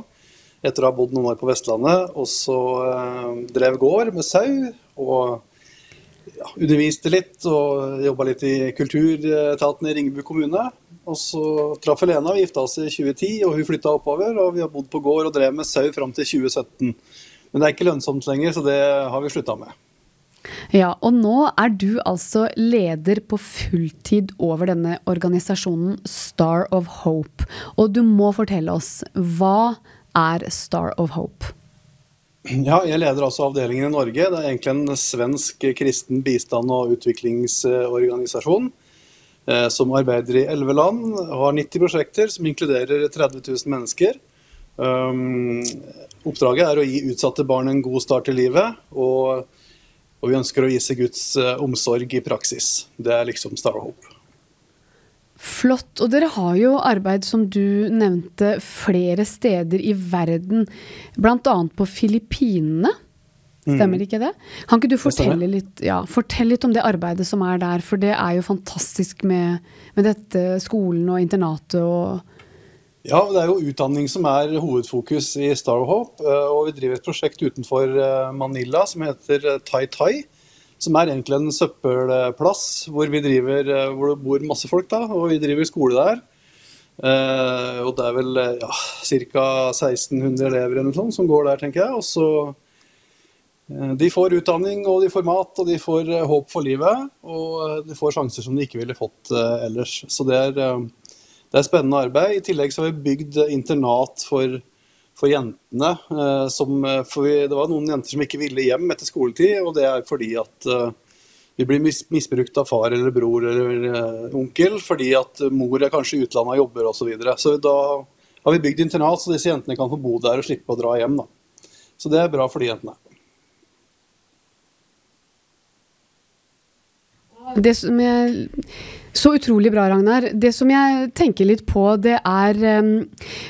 etter å ha bodd noen år på Vestlandet. Og så eh, drev gård med sau. og ja, underviste litt og jobba litt i kulturetaten i Ringebu kommune. Og så traff Helena, vi gifta oss i 2010, og hun flytta oppover. Og vi har bodd på gård og drev med sau fram til 2017. Men det er ikke lønnsomt lenger, så det har vi slutta med. Ja, og nå er du altså leder på fulltid over denne organisasjonen Star of Hope. Og du må fortelle oss, hva er Star of Hope? Ja, jeg leder altså avdelingen i Norge. Det er egentlig en svensk kristen bistand- og utviklingsorganisasjon eh, som arbeider i elleve land. Har 90 prosjekter som inkluderer 30 000 mennesker. Um, oppdraget er å gi utsatte barn en god start i livet. og og vi ønsker å vise Guds eh, omsorg i praksis. Det er liksom Star Hope. Flott. Og dere har jo arbeid, som du nevnte, flere steder i verden. Bl.a. på Filippinene. Stemmer mm. ikke det? Kan ikke du fortelle litt, ja, fortelle litt, om det arbeidet som er der? For det er jo fantastisk med, med dette skolen og internatet og ja, det er jo utdanning som er hovedfokus i Star Hope. Eh, og vi driver et prosjekt utenfor eh, Manila som heter eh, Tai Tai. Som er egentlig en søppelplass hvor, driver, hvor det bor masse folk. da, Og vi driver skole der. og det er vel ja, ca. 1600 elever eller noe som går der, tenker jeg. Og så De får utdanning, og de får mat, og de får håp for livet. Og de får sjanser som de ikke ville fått ellers. Så det er det er spennende arbeid. I tillegg så har vi bygd internat for, for jentene. Eh, som, for vi, det var noen jenter som ikke ville hjem etter skoletid, og det er fordi at eh, vi blir mis misbrukt av far eller bror eller onkel fordi at mor er kanskje i utlandet og jobber osv. Så, videre. så da har vi bygd internat så disse jentene kan få bo der og slippe å dra hjem. Da. Så det er bra for de jentene. Det som jeg så utrolig bra, Ragnar. Det som jeg tenker litt på, det er um,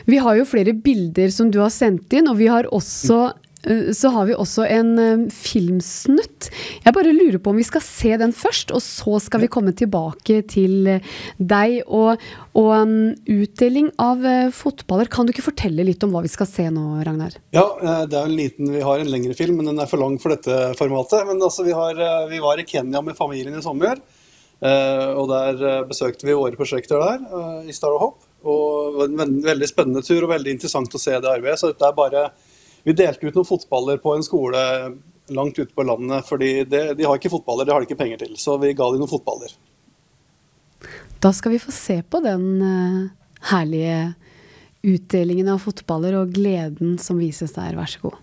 Vi har jo flere bilder som du har sendt inn, og vi har også uh, så har vi også en um, filmsnutt. Jeg bare lurer på om vi skal se den først, og så skal vi komme tilbake til uh, deg. Og, og um, utdeling av uh, fotballer. Kan du ikke fortelle litt om hva vi skal se nå, Ragnar? Ja, det er en liten, vi har en lengre film, men den er for lang for dette formatet. Men altså, vi, har, vi var i Kenya med familien i sommer. Uh, og der uh, besøkte vi våre prosjekter der uh, i Star of Hope. Og det var en veldig, veldig spennende tur og veldig interessant å se det arbeidet. Så dette er bare Vi delte ut noen fotballer på en skole langt ute på landet, fordi det, de har ikke fotballer, det har de ikke penger til. Så vi ga dem noen fotballer. Da skal vi få se på den herlige utdelingen av fotballer og gleden som vises der. Vær så god.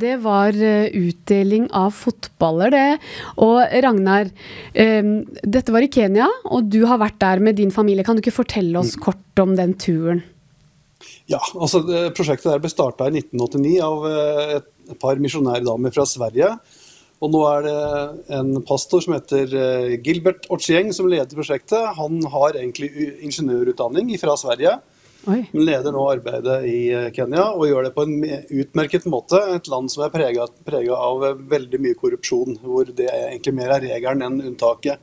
Det var uh, utdeling av fotballer, det. Og Ragnar, um, dette var i Kenya, og du har vært der med din familie. Kan du ikke fortelle oss mm. kort om den turen? Ja, altså Prosjektet der ble starta i 1989 av uh, et par misjonærdamer fra Sverige. Og nå er det en pastor som heter Gilbert Ochieng som leder prosjektet. Han har egentlig ingeniørutdanning fra Sverige. Oi. Hun leder nå arbeidet i eh, Kenya og gjør det på en utmerket måte. Et land som er prega av eh, veldig mye korrupsjon, hvor det egentlig mer er regelen enn unntaket.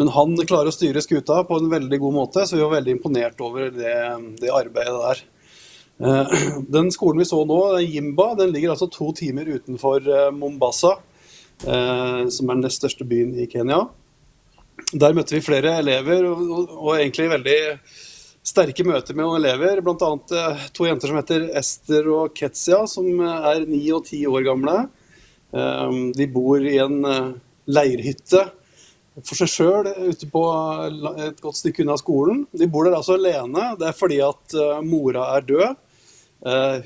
Men han klarer å styre skuta på en veldig god måte, så vi var veldig imponert over det, det arbeidet der. Eh, den skolen vi så nå, Jimba, den ligger altså to timer utenfor Mombasa, som er den nest største byen i Kenya. Der møtte vi flere elever, og, og egentlig veldig sterke møter med elever, bl.a. Eh, to jenter som heter Ester og Ketsia, som eh, er ni og ti år gamle. Ehm, de bor i en eh, leirhytte for seg sjøl ute på et godt stykke unna skolen. De bor der altså alene. Det er fordi at mora er død.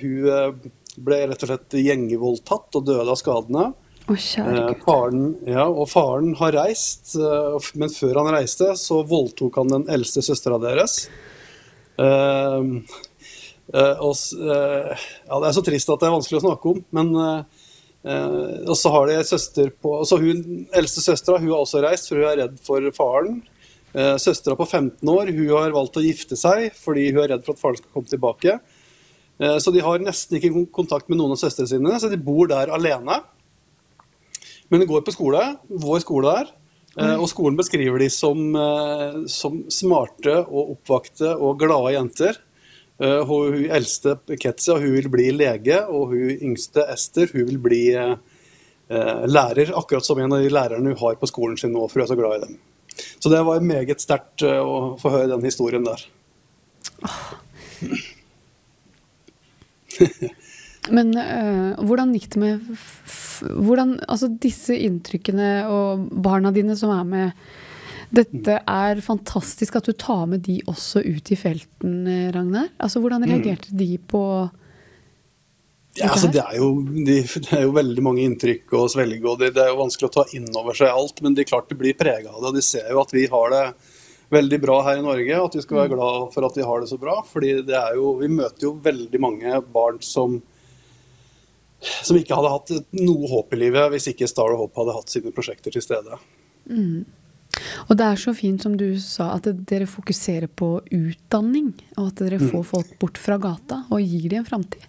Hun ble rett og slett gjengevoldtatt og døde av skadene. Oh, faren, ja, og faren har reist, men før han reiste, så voldtok han den eldste søstera deres. Uh, uh, og, uh, ja, det er så trist at det er vanskelig å snakke om, men Og så har de ei søster på så hun, Eldste søstera har også reist, for hun er redd for faren. Søstera på 15 år hun har valgt å gifte seg fordi hun er redd for at faren skal komme tilbake. Så de har nesten ikke kontakt med noen av søstrene sine, så de bor der alene. Men de går på skole, vår skole der. Mm. Og skolen beskriver de som, eh, som, smarte og oppvakte og glade jenter. Eh, hun eldste Ketsia hun vil bli lege, og hun yngste Ester hun vil bli lærer. Akkurat som en av de lærerne hun har på skolen sin nå, for hun er så glad i dem. Så det var meget sterkt å få høre den historien der. Men øh, hvordan gikk det med hvordan, Altså disse inntrykkene og barna dine som er med Dette er fantastisk at du tar med de også ut i felten, eh, Ragnar. Altså Hvordan reagerte de på ja, altså, det, er jo, de, det, er jo, veldig mange inntrykk å svelge, og det, det, er jo vanskelig å ta inn over seg alt. Men de klart de blir prega av det, og de ser jo at vi har det veldig bra her i Norge. At vi skal være glad for at de har det så bra. fordi det er jo, vi møter jo veldig mange barn som som ikke hadde hatt noe håp i livet hvis ikke Star of Hope hadde hatt sine prosjekter til stede. Mm. Og det er så fint som du sa, at dere fokuserer på utdanning. Og at dere får mm. folk bort fra gata og gir dem en framtid.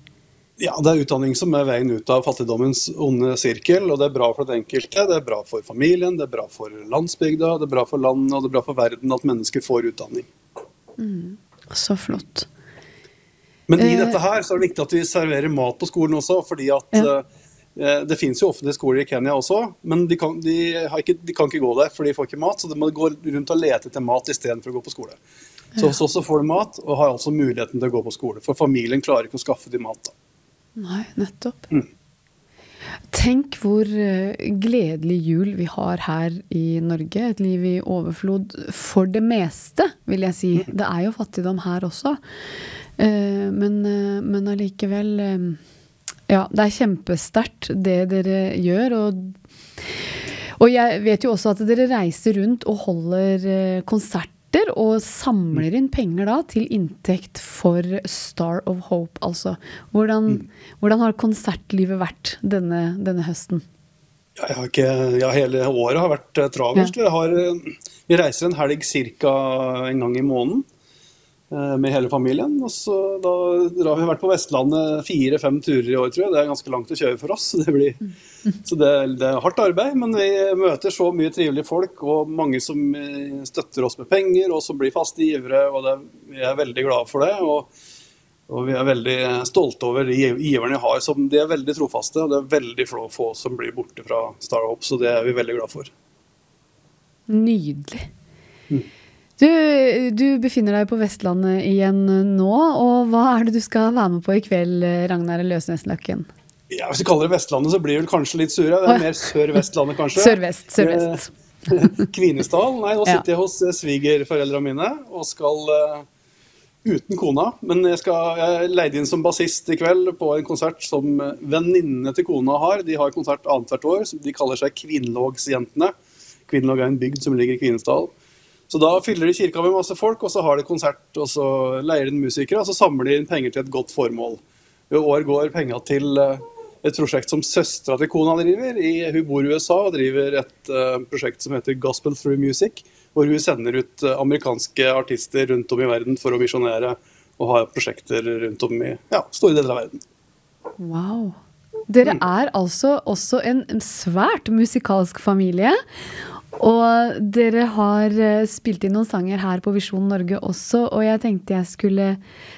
Ja, det er utdanning som er veien ut av fattigdommens onde sirkel. Og det er bra for den enkelte, det er bra for familien, det er bra for landsbygda, det er bra for landet og det er bra for verden at mennesker får utdanning. Mm. Så flott. Men i eh, dette her så er det viktig at vi serverer mat på skolen også, fordi at ja. uh, det finnes jo offentlige skoler i Kenya også, men de kan, de, ikke, de kan, ikke, gå der, for de får ikke mat. Så de må gå rundt og lete etter mat istedenfor å gå på skole. Så hos oss får de mat, og har altså muligheten til å gå på skole. For familien klarer ikke å skaffe dem mat. da. Nei, nettopp. Mm. Tenk hvor gledelig jul vi har her i Norge. Et liv i overflod for det meste, vil jeg si. Mm. Det er jo fattigdom her også. Eh, men, eh, men allikevel eh, Ja, det er kjempesterkt det dere gjør. Og, og jeg vet jo også at dere reiser rundt og holder konserter og samler inn penger da til inntekt for Star of Hope, altså. Hvordan, mm. hvordan har konsertlivet vært denne, denne høsten? Jeg har ikke, ja, hele året har vært travelt. Ja. vi reiser en helg ca. en gang i måneden. Eh, med hele familien. Og så da drar vi vært på Vestlandet fire-fem turer i år, tror jeg. Det er ganske langt å kjøre for oss. Det blir, så det, det, er hardt arbeid, men vi møter så mye trivelige folk og mange som eh, støtter oss med penger, og som blir faste givere. og det, Vi er veldig glade for det. Og, og vi er veldig stolte over de giverne vi har. Som, de er veldig trofaste, og det er veldig få som blir borte fra Star Up, så det er vi veldig glad for. Nydelig. Mm. Du, du, befinner deg på Vestlandet igjen nå, og hva er det du skal være med på i kveld, Ragnar Løsnes Løkken? Ja, hvis du kaller det Vestlandet, så blir vi kanskje litt sure. Det er mer Sør-Vestlandet, kanskje. Sør-vest, sør-vest. Eh, Kvinesdal. Nei, nå sitter jeg hos eh, svigerforeldrene mine og skal uh, uten kona. Men jeg, skal, jeg leide inn som bassist i kveld på en konsert som venninnene til kona har. De har konsert annethvert år. De kaller seg Kvinnlågsjentene. Kvinnlåg er en bygd som ligger i Kvinesdal. Så da fyller de kirka med masse folk, og så har de konsert, og så leier de musikere, og så samler de inn penger til et godt formål. I år går penga til eh, et prosjekt som søstera til kona driver. I, hun bor i USA og driver et uh, prosjekt som heter Gospel Through Music, hvor hun sender ut uh, amerikanske artister rundt om i verden for å misjonere og ha prosjekter rundt om i ja, store deler av verden. Wow. Dere mm. er altså også en svært musikalsk familie. Og dere har eh, spilt inn noen sanger her på Visjon Norge også, og jeg tenkte jeg skulle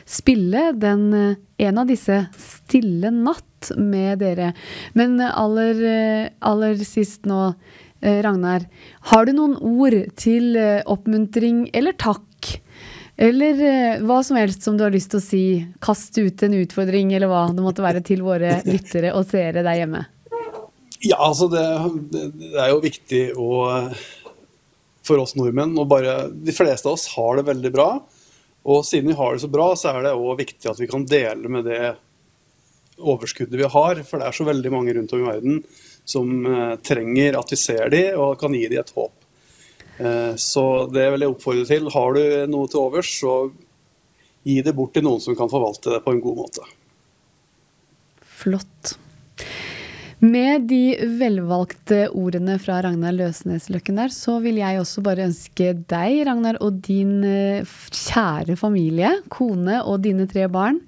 spille den, eh, en av disse 'Stille natt' med dere. Men aller, eh, aller sist nå, Ragnar. Har du noen ord til oppmuntring eller takk? Eller hva som helst som du har lyst til å si. Kast ut en utfordring, eller hva det måtte være til våre lyttere og seere der hjemme. Ja, altså det, det, er jo viktig å, for oss nordmenn å bare De fleste av oss har det veldig bra. Og siden vi har det så bra, så er det òg viktig at vi kan dele med det overskuddet vi har. For det er så veldig mange rundt om i verden som eh, trenger at vi ser dem og kan gi dem et håp. Eh, så det vil jeg oppfordre til. Har du noe til overs, så gi det bort til noen som kan forvalte det på en god måte. Flott. Med de velvalgte ordene fra Ragnar Løsnes Løkken der, så vil jeg også bare ønske deg, Ragnar, og din eh, kjære familie, kone og dine tre barn,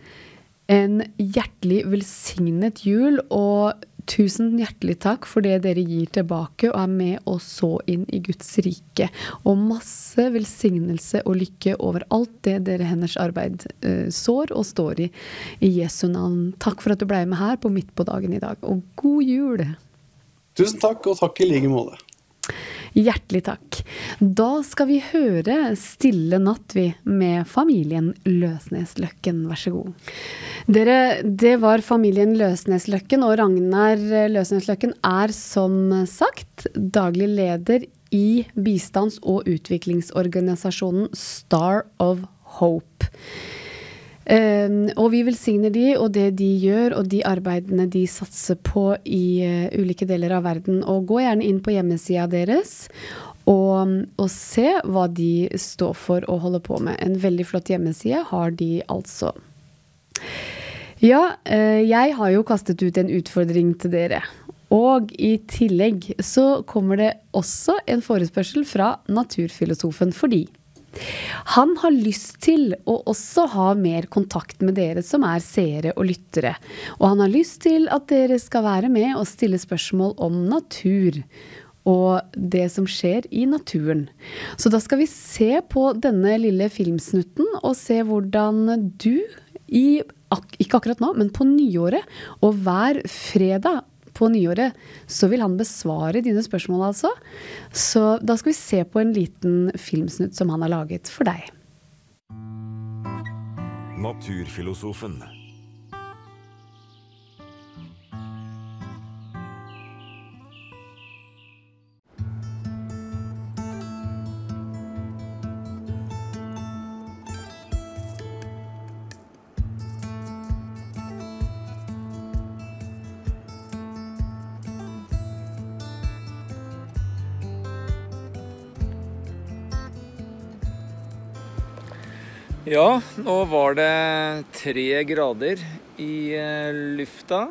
en hjertelig velsignet jul. Og Tusen hjertelig takk for det dere gir tilbake og er med og så inn i Guds rike. Og masse velsignelse og lykke over alt det dere hennes arbeid uh, sår og står i. I Jesu navn. Takk for at du ble med her på Midt på dagen i dag, og god jul! Tusen takk, og takk i like måte. Hjertelig takk. Da skal vi høre 'Stille natt', vi, med familien Løsnesløkken. Vær så god. Dere, det var familien Løsnesløkken, og Ragnar Løsnesløkken er som sagt daglig leder i bistands- og utviklingsorganisasjonen Star of Hope. Um, og vi velsigner de og det de gjør, og de arbeidene de satser på i uh, ulike deler av verden. Og gå gjerne inn på hjemmesida deres og, og, se hva de står for og holder på med. En veldig flott hjemmeside har de altså. Ja, uh, jeg har jo kastet ut en utfordring til dere. Og i tillegg så kommer det også en forespørsel fra naturfilosofen fordi han har lyst til å også ha mer kontakt med dere som er seere og lyttere. Og han har lyst til at dere skal være med og stille spørsmål om natur. Og det som skjer i naturen. Så da skal vi se på denne lille filmsnutten og se hvordan du i ikke akkurat nå, men på nyåret og hver fredag på nyåret, så vil han besvare dine spørsmål, altså. Så da skal vi se på en liten filmsnutt som han har laget for deg. Naturfilosofen. Ja, nå var det tre grader i eh, lufta.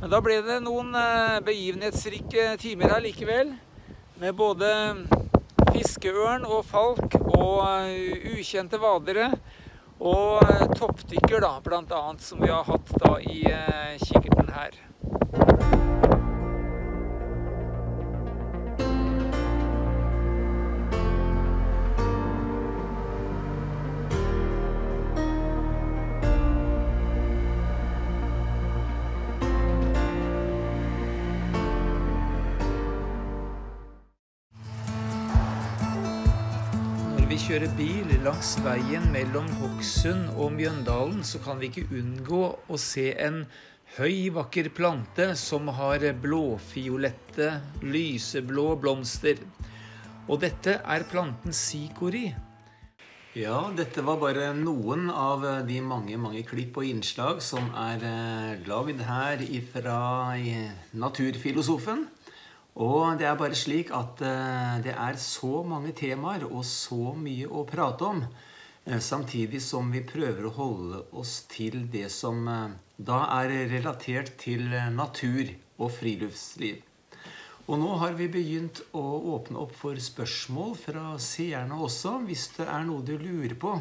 Men da ble det noen eh, begivenhetsrike timer her likevel. Med både fiskeørn og falk og eh, ukjente vadere. Og eh, toppdykker, da, annet, som vi har hatt da i eh, kikkerten her. Kjører bil langs veien mellom Hokksund og Mjøndalen, så kan vi ikke unngå å se en høy, vakker plante som har blåfiolette, lyseblå blomster. Og dette er planten sikori. Ja, dette var bare noen av de mange, mange klipp og innslag som er eh, lagd her ifra Naturfilosofen. Og det er bare slik at eh, det er så mange temaer og så mye å prate om. Eh, samtidig som vi prøver å holde oss til det som eh, da er relatert til natur og friluftsliv. Og nå har vi begynt å åpne opp for spørsmål fra seerne også, hvis det er noe du lurer på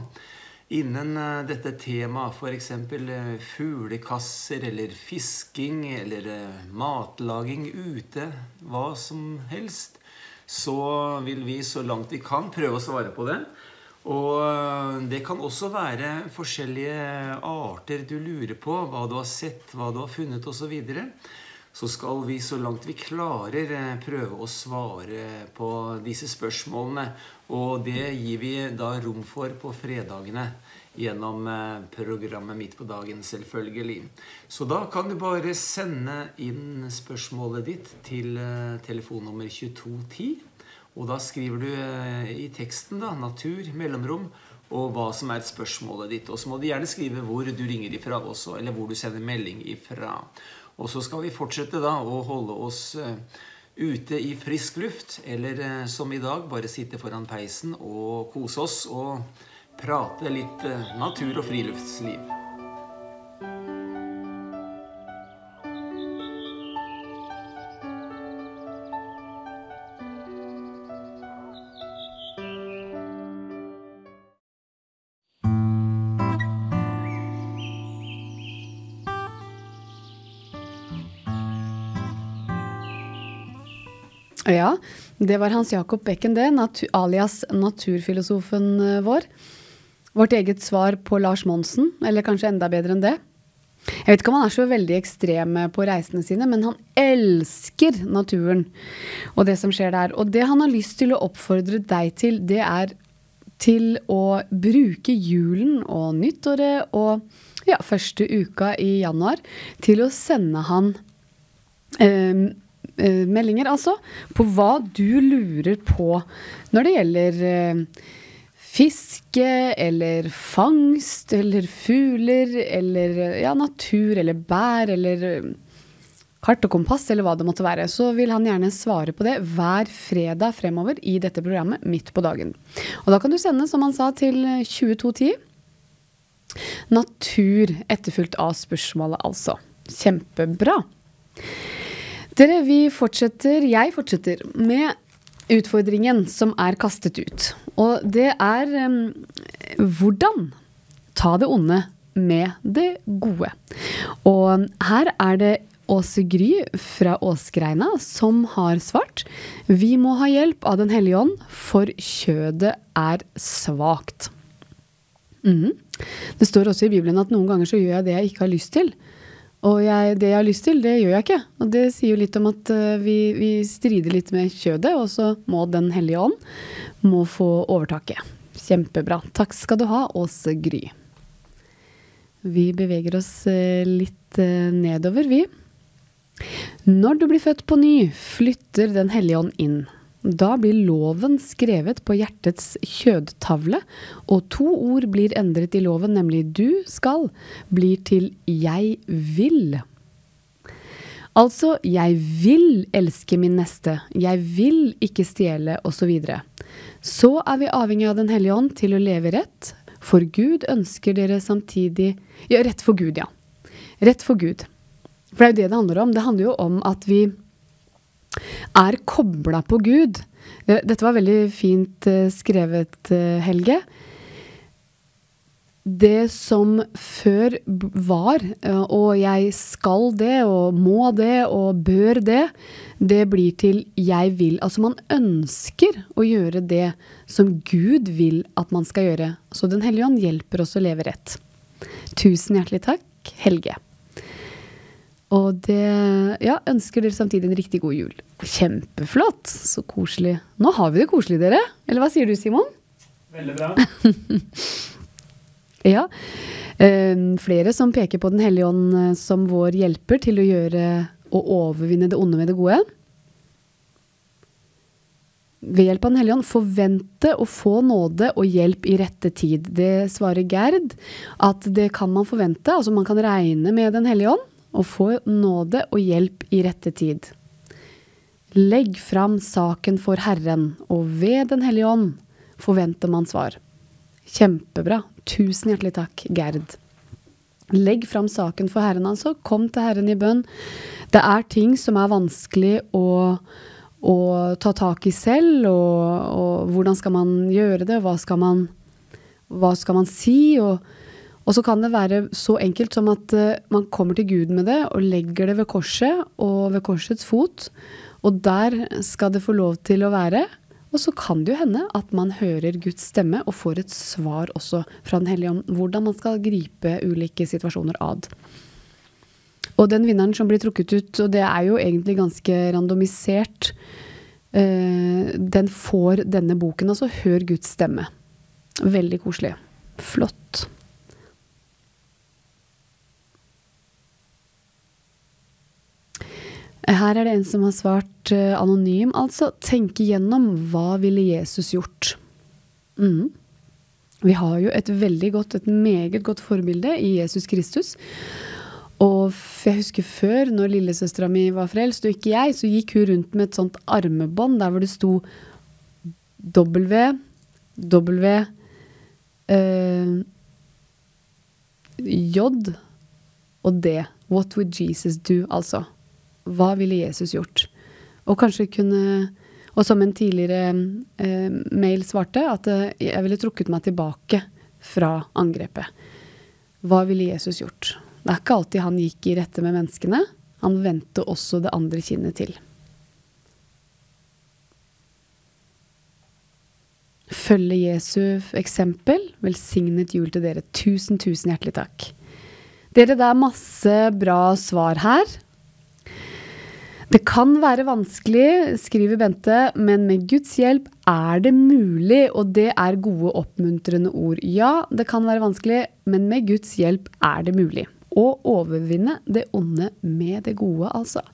innen eh, dette temaet, f.eks. Eh, fuglekasser eller fisking eller eh, matlaging ute, hva som helst, så vil vi så langt vi kan prøve å svare på det. Og det kan også være forskjellige arter du lurer på, hva du har sett, hva du har funnet osv. Så, videre så skal vi så langt vi klarer eh, prøve å svare på disse spørsmålene. Og det gir vi da rom for på fredagene gjennom eh, programmet Midt på dagen, selvfølgelig. Så da kan du bare sende inn spørsmålet ditt til eh, telefonnummer 2210. Og da skriver du i teksten da, 'natur', mellomrom, og hva som er spørsmålet ditt. Og så må du gjerne skrive hvor du ringer ifra også, eller hvor du sender melding ifra. Og så skal vi fortsette da å holde oss eh, ute i frisk luft, eller eh, som i dag, bare sitte foran peisen og kose oss og prate litt eh, natur og friluftsliv. Ja, det var Hans Jakob Bekken, det, natu alias naturfilosofen eh, vår. Vårt eget svar på Lars Monsen, eller kanskje enda bedre enn det. Jeg vet ikke om han er så veldig ekstrem på reisene sine, men han elsker naturen og det som skjer der. Og det han har lyst til å oppfordre deg til, det er til å bruke julen og nyttåret og ja, første uka i januar til å sende han eh, eh, meldinger, altså, på hva du lurer på når det gjelder eh, fiske eller fangst eller fugler eller ja, natur eller bær eller eh, kart og kompass eller hva det måtte være, så vil han gjerne svare på det hver fredag fremover i dette programmet midt på dagen. Og da kan du sende, som han sa, til 2210. Natur etterfulgt av spørsmålet, altså. Kjempebra. Dere, vi fortsetter, jeg fortsetter, med utfordringen som er kastet ut. Og det er um, hvordan ta det onde med det gode. Og her er det Åse Gry fra Åsgreina som har svart. Vi må ha hjelp av Den hellige ånd, for kjødet er svakt. Mm. Det står også i Bibelen at noen ganger så gjør jeg det jeg ikke har lyst til. Og jeg, det jeg har lyst til, det gjør jeg ikke. Og det sier jo litt om at uh, vi, vi, strider litt med kjødet, og så må Den hellige ånd må få overtaket. Kjempebra. Takk skal du ha, Åse Gry. Vi beveger oss uh, litt uh, nedover, vi. Når du blir født på ny, flytter Den hellige ånd inn. Da blir loven skrevet på hjertets kjødtavle, og to ord blir endret i loven, nemlig du skal blir til jeg vil. Altså jeg vil elske min neste, jeg vil ikke stjele, osv. Så, så er vi avhengig av Den hellige ånd til å leve rett, for Gud ønsker dere samtidig Ja, rett for Gud, ja. Rett for Gud. For det er jo det det handler om. Det handler jo om at vi er kobla på Gud. Eh, dette var veldig fint eh, skrevet, eh, Helge. Det som før var, og jeg skal det, og må det, og bør det, det blir til jeg vil. Altså man ønsker å gjøre det som Gud vil at man skal gjøre. Så Den hellige ånd hjelper oss å leve rett. Tusen hjertelig takk, Helge. Og det Ja, ønsker dere samtidig en riktig god jul. Kjempeflott! Så koselig. Nå har vi det koselig, dere. Eller hva sier du, Simon? Veldig bra. ja. Um, flere som peker på Den hellige ånd eh, som vår hjelper til å gjøre og overvinne det onde med det gode. Ved hjelp av Den hellige ånd forvente å få nåde og hjelp i rette tid. Det svarer Gerd at det kan man forvente. Altså man kan regne med Den hellige ånd og få nåde og hjelp i rette tid. Legg fram saken for Herren, og ved Den hellige ånd forventer man svar. Kjempebra. Tusen hjertelig takk, Gerd. Legg fram saken for Herren, altså. Kom til Herren i bønn. Det er ting som er vanskelig å, å ta tak i selv, og, og, hvordan skal man gjøre det? Hva skal man, hva skal man si? Og, og så kan det være så enkelt som at uh, man kommer til Gud med det og legger det ved korset og ved korsets fot. Og der skal det få lov til å være. Og så kan det jo hende at man hører Guds stemme og får et svar også fra Den hellige om hvordan man skal gripe ulike situasjoner ad. Og den vinneren som blir trukket ut, og det er jo egentlig ganske randomisert, uh, den får denne boken. Altså Hør Guds stemme. Veldig koselig. Flott. Her er det en som har svart uh, anonym, altså. Tenke gjennom hva ville Jesus gjort? Mm. Vi har jo et veldig godt, et meget godt forbilde i Jesus Kristus. Og jeg husker før, når lillesøstera mi var frelst, og ikke jeg, så gikk hun rundt med et sånt armebånd der hvor det sto W, W, uh, J og D. What would Jesus do? Altså. Hva ville Jesus gjort? Og kanskje kunne Og som en tidligere eh, mail svarte, at eh, jeg ville trukket meg tilbake fra angrepet. Hva ville Jesus gjort? Det er ikke alltid han gikk i rette med menneskene. Han vendte også det andre kinnet til. Følge Jesu eksempel. Velsignet jul til dere. Tusen, tusen hjertelig takk. Dere, det er masse bra svar her. Det kan være vanskelig, skriver Bente, men med Guds hjelp er det mulig, og det er gode, oppmuntrende ord. Ja, det kan være vanskelig, men med Guds hjelp er det mulig. Å overvinne det onde med det gode, altså.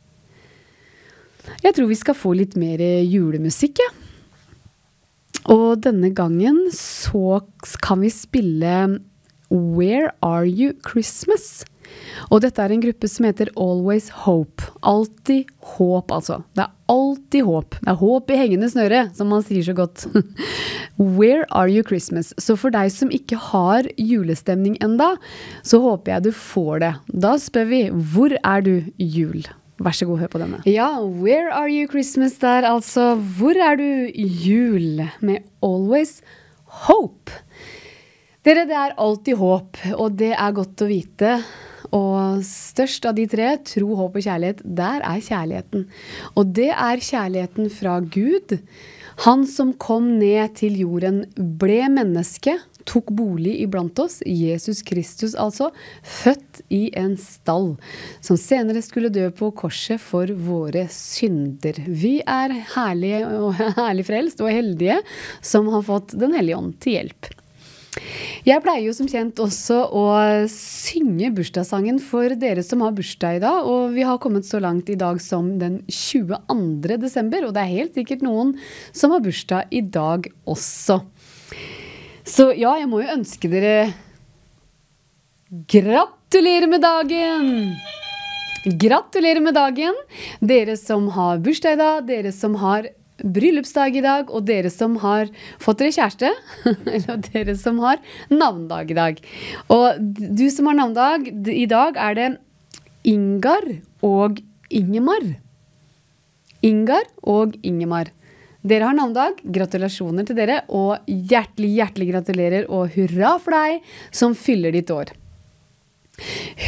Jeg tror vi skal få litt mer julemusikk, jeg. Ja. Og denne gangen så kan vi spille Where Are You Christmas? Og dette er en gruppe som heter Always Hope. Alltid håp, altså. Det er alltid håp. Det er håp i hengende snøre, som man sier så godt. Where are you Christmas? Så for deg som ikke har julestemning enda, så håper jeg du får det. Da spør vi hvor er du jul? Vær så god, hør på denne. Ja, Where Are You Christmas der, altså. Hvor er du jul? Med Always Hope. Dere, det er alltid håp, og det er godt å vite. Og størst av de tre, tro, håp og kjærlighet, der er kjærligheten. Og det er kjærligheten fra Gud. Han som kom ned til jorden, ble menneske, tok bolig iblant oss, Jesus Kristus altså, født i en stall, som senere skulle dø på korset for våre synder. Vi er herlige og herlig frelst og heldige som har fått Den hellige ånd til hjelp. Jeg pleier jo som kjent også å synge bursdagssangen for dere som har bursdag i dag, og vi har kommet så langt i dag som den 22. desember, og det er helt sikkert noen som har bursdag i dag også. Så ja, jeg må jo ønske dere Gratulerer med dagen! Gratulerer med dagen, dere som har bursdag i dag, dere som har bryllupsdag i dag, og dere som har fått dere kjæreste. Eller dere som har navnedag i dag. Og du som har navnedag, i dag er det Ingar og Ingemar. Ingar og Ingemar. Dere har navnedag. Gratulasjoner til dere, og hjertelig, hjertelig gratulerer og hurra for deg som fyller ditt år.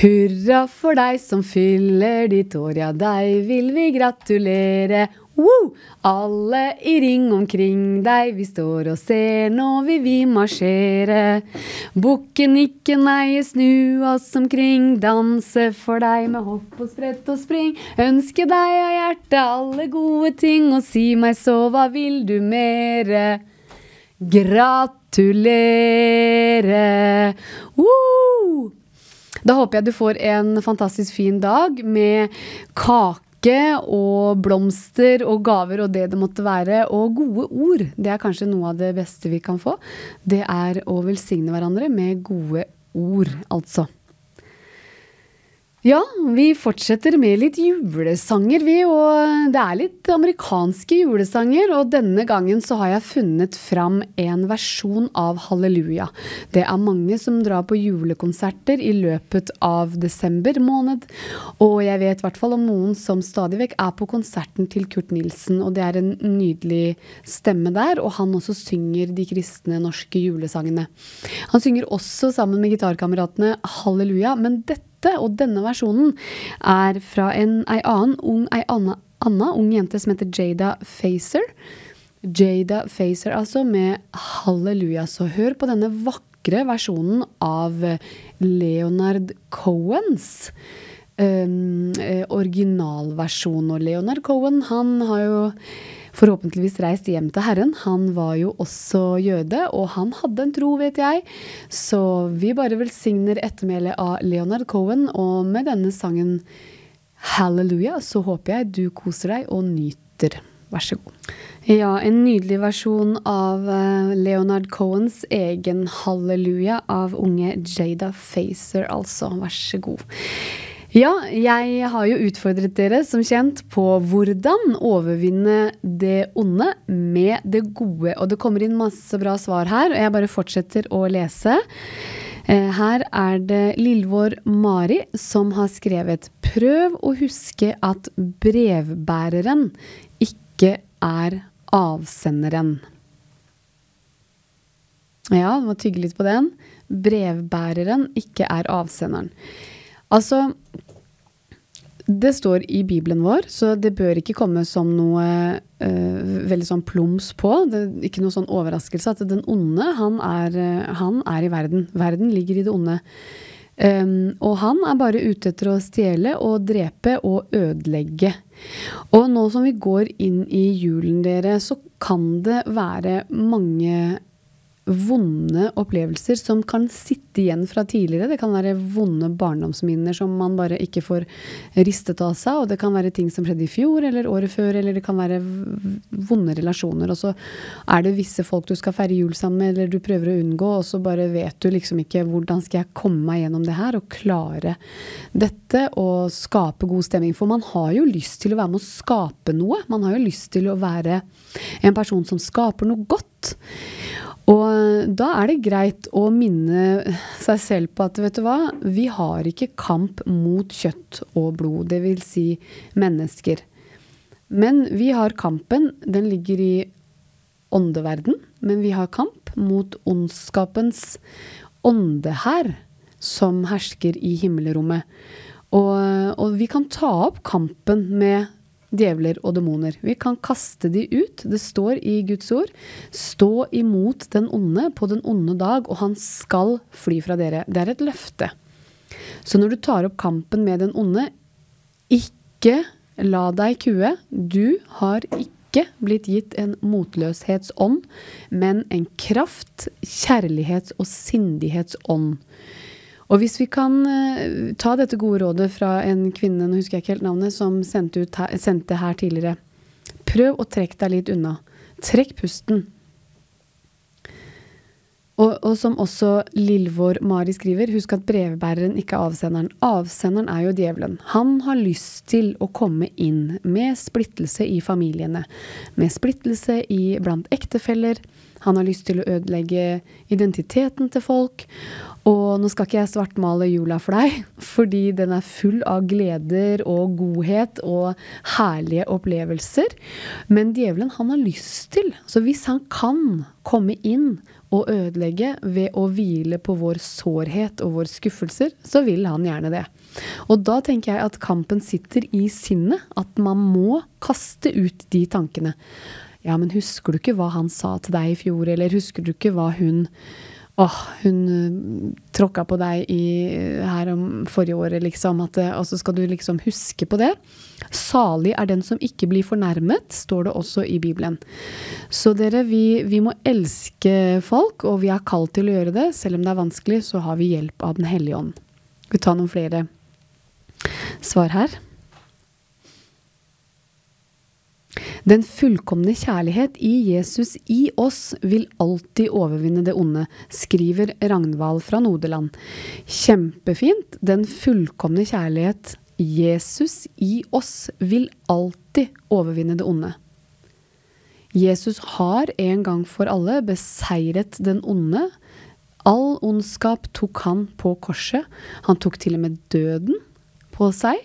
Hurra for deg som fyller ditt år, ja, deg vil vi gratulere. Woo! Alle i ring omkring deg, vi står og ser, nå vil vi marsjere. Bukken ikke neie, snu oss omkring, danse for deg med hopp og sprett og spring. Ønske deg av hjertet alle gode ting, og si meg så, hva vil du mere? Gratulere! Woo! Da håper jeg du får en fantastisk fin dag med kake og blomster og gaver og det det måtte være, og gode ord. Det er kanskje noe av det beste vi kan få. Det er å velsigne hverandre med gode ord, altså. Ja, vi fortsetter med litt julesanger, vi. Og det er litt amerikanske julesanger. Og denne gangen så har jeg funnet fram en versjon av Halleluja. Det er mange som drar på julekonserter i løpet av desember måned. Og jeg vet i hvert fall om noen som stadig vekk er på konserten til Kurt Nilsen. Og det er en nydelig stemme der. Og han også synger de kristne norske julesangene. Han synger også sammen med gitarkameratene Halleluja. Men dette dette og denne versjonen er fra en, ei annen ung, ei anna, anna ung jente som heter Jada Facer. Jada Facer, altså, med Halleluja. Så hør på denne vakre versjonen av Leonard Cohens. Um, originalversjon. Og Leonard Cohen, han har jo forhåpentligvis reist hjem til Herren. Han var jo også jøde, og han hadde en tro, vet jeg. Så vi bare velsigner ettermælet av Leonard Cohen, og med denne sangen Halleluja, så håper jeg du koser deg og nyter. Vær så god. Ja, en nydelig versjon av eh, Leonard Cohens egen Halleluja av unge Jada Facer, altså. Vær så god. Ja, jeg har jo utfordret dere, som kjent, på hvordan overvinne det onde med det gode. Og det kommer inn masse bra svar her, og jeg bare fortsetter å lese. Eh, her er det Lillevår Mari som har skrevet Prøv å huske at brevbæreren ikke er avsenderen. Ja, må tygge litt på den. Brevbæreren ikke er avsenderen. Altså, Det står i Bibelen vår, så det bør ikke komme som noe uh, veldig sånn plums på. Det er ikke noe sånn overraskelse at den onde, han er, eh, han er i verden. Verden ligger i det onde. Um, og han er bare ute etter å stjele og drepe og ødelegge. Og nå som vi går inn i julen, dere, så kan det være mange vonde opplevelser som kan sitte igjen fra tidligere. Det kan være vonde barndomsminner som man bare ikke får ristet av seg. Og det kan være ting som skjedde i fjor eller året før, eller det kan være vonde relasjoner. Og så er det visse folk du skal feire jul sammen med, eller du prøver å unngå, og så bare vet du liksom ikke hvordan skal jeg komme meg gjennom det her og klare dette og skape god stemning. For man har jo lyst til å være med å skape noe. Man har jo lyst til å være en person som skaper noe godt. Og da er det greit å minne seg selv på at vet du hva, vi har ikke kamp mot kjøtt og blod, dvs. Si mennesker. Men vi har kampen, den ligger i åndeverden, men vi har kamp mot ondskapens åndehær som hersker i himmelrommet. Og, og vi kan ta opp kampen med djevler og demoner. Vi kan kaste de ut. Det står i Guds ord. Stå imot den onde på den onde dag, og han skal fly fra dere. Det er et løfte. Så når du tar opp kampen med den onde, ikke la deg kue. Du har ikke blitt gitt en motløshetsånd, men en kraft, kjærlighets- og sindighetsånd. Og hvis vi kan uh, ta dette gode rådet fra en kvinne, nå husker jeg ikke helt navnet, som sendte, her, sendte her tidligere. Prøv å trekke deg litt unna. Trekk pusten. Og, og, som også Lillvår Mari skriver, husk at brevbæreren ikke er avsenderen. Avsenderen er jo djevelen. Han har lyst til å komme inn med splittelse i familiene. Med splittelse i, blant ektefeller. Han har lyst til å ødelegge identiteten til folk. Og nå skal ikke jeg svartmale jula for deg, fordi den er full av gleder og godhet og herlige opplevelser. Men djevelen, han har lyst til. Så hvis han kan komme inn og ødelegge ved å hvile på vår sårhet og våre skuffelser, så vil han gjerne det. Og da tenker jeg at kampen sitter i sinnet. At man må kaste ut de tankene. Ja, men husker du ikke hva han sa til deg i fjor, eller husker du ikke hva hun Åh, hun uh, tråkka på deg i, her om forrige året, liksom. At, og så skal du liksom huske på det. Salig er den som ikke blir fornærmet, står det også i Bibelen. Så dere, vi, vi må elske folk, og vi er kalt til å gjøre det. Selv om det er vanskelig, så har vi hjelp av Den hellige ånd. Vi tar noen flere svar her. Den fullkomne kjærlighet i Jesus i oss vil alltid overvinne det onde, skriver Ragnvald fra Nodeland. Kjempefint. Den fullkomne kjærlighet Jesus i oss vil alltid overvinne det onde. Jesus har en gang for alle beseiret den onde. All ondskap tok han på korset. Han tok til og med døden på seg.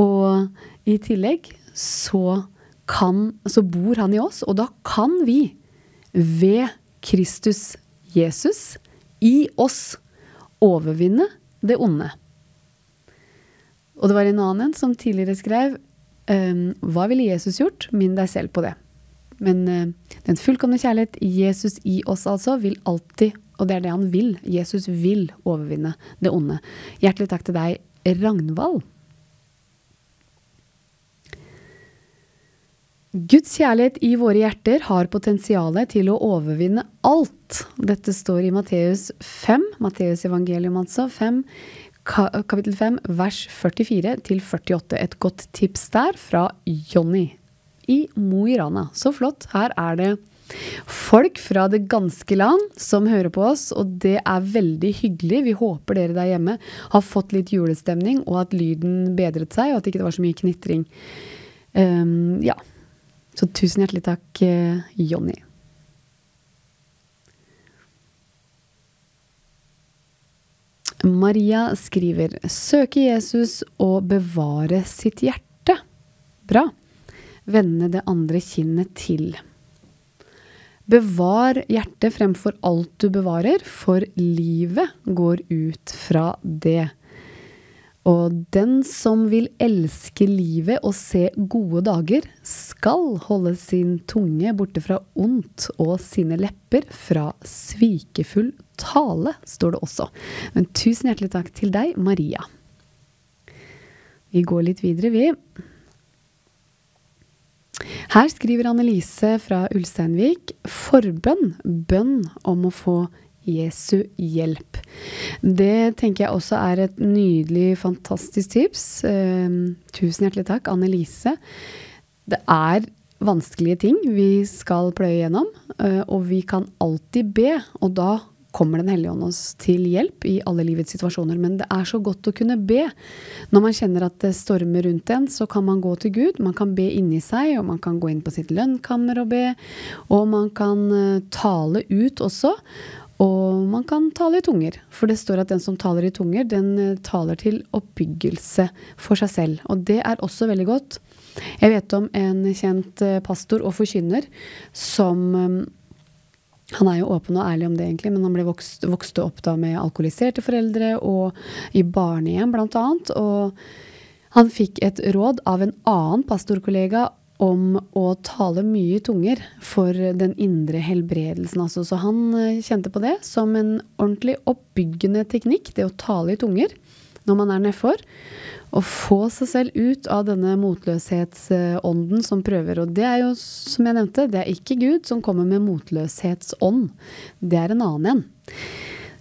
Og i tillegg så kan, så bor han i oss, og da kan vi ved Kristus Jesus i oss overvinne det onde. Og det var en annen som tidligere skrev um, Hva ville Jesus gjort? Minn deg selv på det. Men uh, den fullkomne kjærlighet, Jesus i oss altså, vil alltid, og det er det han vil, Jesus vil overvinne det onde. Hjertelig takk til deg, Ragnvald. Guds kjærlighet i våre hjerter har potensialet til å overvinne alt. Dette står i Matteus 5, Matteus evangelium altså, 5, kapittel 5, vers 44 til 48. Et godt tips der fra Jonny i Mo i Rana. Så flott. Her er det folk fra det ganske land som hører på oss, og det er veldig hyggelig. Vi håper dere der hjemme har fått litt julestemning, og at lyden bedret seg, og at det ikke var så mye knitring. Um, ja. Så tusen hjertelig takk, eh, Jonny. Maria skriver 'Søke Jesus og bevare sitt hjerte'. Bra. Vende det andre kinnet til. Bevar hjertet fremfor alt du bevarer, for livet går ut fra det. Og den som vil elske livet og se gode dager, skal holde sin tunge borte fra ondt og sine lepper fra svikefull tale, står det også. Men tusen hjertelig takk til deg, Maria. Vi går litt videre, vi. Her skriver Annelise fra Ulsteinvik forbønn, bønn om å få Jesu hjelp. Det tenker jeg også er et nydelig, fantastisk tips. Eh, tusen hjertelig takk, Annelise. Det er vanskelige ting vi skal pløye gjennom, eh, og vi kan alltid be. Og da kommer Den hellige ånd oss til hjelp i alle livets situasjoner. Men det er så godt å kunne be. Når man kjenner at det stormer rundt en, så kan man gå til Gud. Man kan be inni seg, og man kan gå inn på sitt lønnkammer og be. Og man kan uh, tale ut også. Og man kan tale i tunger, for det står at den som taler i tunger, den uh, taler til oppbyggelse for seg selv. Og det er også veldig godt. Jeg vet om en kjent uh, pastor og forkynner som um, han er jo åpen og ærlig om det, egentlig, men han ble vokst, vokste opp da med alkoholiserte foreldre og i barnehjem, annet. Og han fikk et råd av en annen pastorkollega om å tale mye i tunger for den indre helbredelsen. Altså. Så han eh, kjente på det som en ordentlig oppbyggende teknikk, det å tale i tunger når man er nedfor. Å få seg selv ut av denne motløshetsånden som prøver. Og det er jo, som jeg nevnte, det er ikke Gud som kommer med motløshetsånd. Det er en annen en.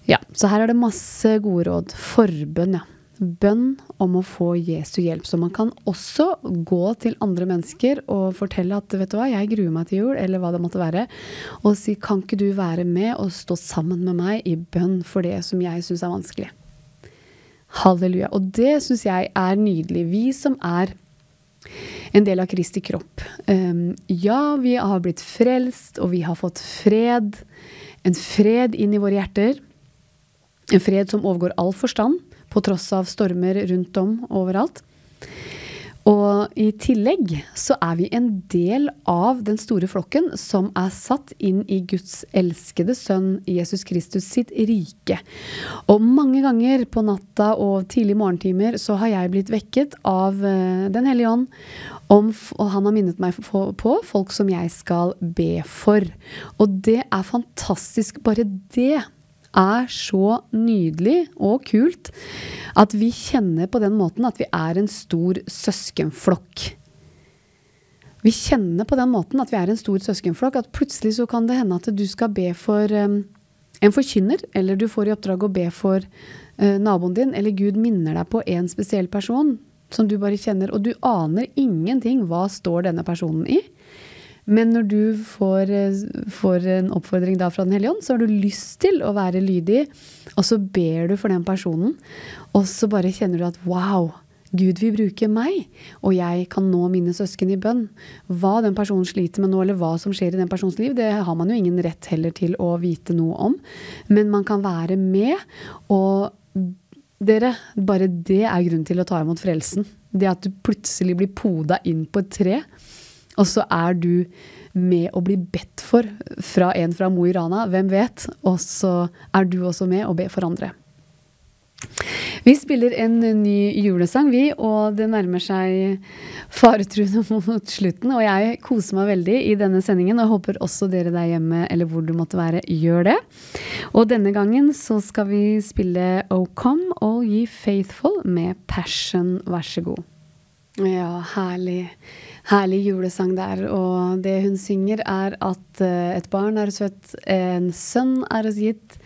Ja, så her er det masse gode råd. Forbønn, ja. Bønn om å få Jesu hjelp. Så man kan også gå til andre mennesker og fortelle at vet du hva, jeg gruer meg til jul, eller hva det måtte være, og si kan ikke du være med og stå sammen med meg i bønn for det som jeg syns er vanskelig. Halleluja. Og det syns jeg er nydelig. Vi som er en del av Kristi kropp. Um, ja, vi har blitt frelst, og vi har fått fred. En fred inn i våre hjerter. En fred som overgår all forstand, på tross av stormer rundt om overalt. Og i tillegg så er vi en del av den store flokken som er satt inn i Guds elskede sønn Jesus Kristus sitt rike. Og mange ganger på natta og tidlig morgentimer så har jeg blitt vekket av eh, Den hellige ånd. Om, og han har minnet meg på folk som jeg skal be for. Og det er fantastisk. Bare det er så nydelig og kult at vi kjenner på den måten at vi er en stor søskenflokk. Vi kjenner på den måten at vi er en stor søskenflokk, at plutselig så kan det hende at du skal be for um, en forkynner, eller du får i oppdrag å be for uh, naboen din, eller Gud minner deg på en spesiell person som du bare kjenner, og du aner ingenting hva står denne personen i. Men når du får, eh, får, en oppfordring da fra Den hellige ånd, så har du lyst til å være lydig, og så ber du for den personen. Og så bare kjenner du at wow, Gud vil bruke meg, og jeg kan nå mine søsken i bønn. Hva den personen sliter med nå, eller hva som skjer i den persons liv, det har man jo ingen rett heller til å vite noe om. Men man kan være med, og dere, bare det er grunnen til å ta imot frelsen. Det at du plutselig blir poda inn på et tre og så er du med å bli bedt for fra en fra Mo i Rana, hvem vet? Og så er du også med å be for andre. Vi spiller en ny julesang, vi, og det nærmer seg faretruende mot slutten. Og jeg koser meg veldig i denne sendingen, og håper også dere der hjemme, eller hvor du måtte være, gjør det. Og denne gangen så skal vi spille O Come All Ye Faithful med Passion, vær så god. Ja, herlig herlig julesang der. Og det hun synger, er at uh, et barn er søtt, en sønn er oss gitt,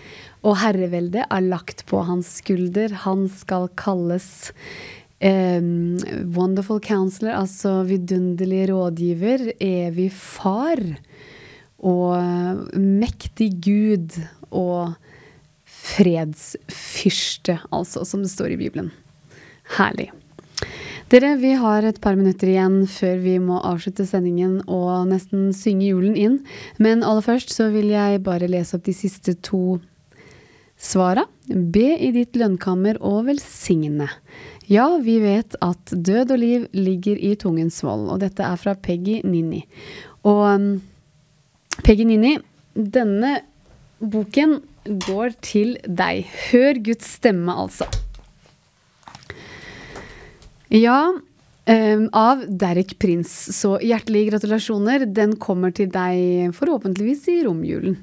og herreveldet er lagt på hans skulder. Han skal kalles um, wonderful counselor, altså vidunderlig rådgiver, evig far og mektig Gud og fredsfyrste, altså, som det står i Bibelen. Herlig. Dere, vi har et par minutter igjen før vi må avslutte sendingen og nesten synge julen inn. Men aller først så vil jeg bare lese opp de siste to svara. Be i ditt lønnkammer og velsigne. Ja, vi vet at død og liv ligger i tungens vold, og dette er fra Peggy Nini. Og um, Peggy Nini, denne boken går til deg. Hør Guds stemme, altså. Ja, Um, av Derek Prins. Så hjertelige gratulasjoner. Den kommer til deg forhåpentligvis i romjulen.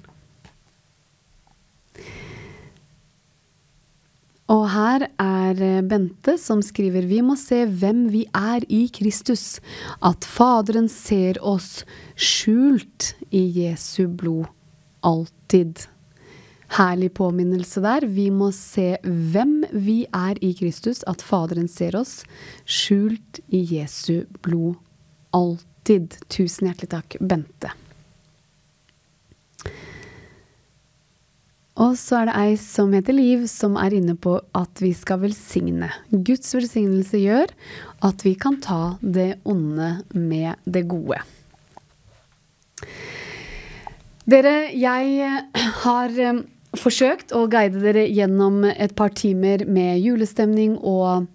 Og her er eh, Bente som skriver Vi må se hvem vi er i Kristus. At Faderen ser oss skjult i Jesu blod. Alltid. Herlig påminnelse der. Vi må se hvem vi er i Kristus. At Faderen ser oss skjult i Jesu blod. Alltid. Tusen hjertelig takk, Bente. Og så er det ei som heter Liv, som er inne på at vi skal velsigne. Guds velsignelse gjør at vi kan ta det onde med det gode. Dere, jeg har eh, forsøkt å guide dere gjennom et par timer med julestemning og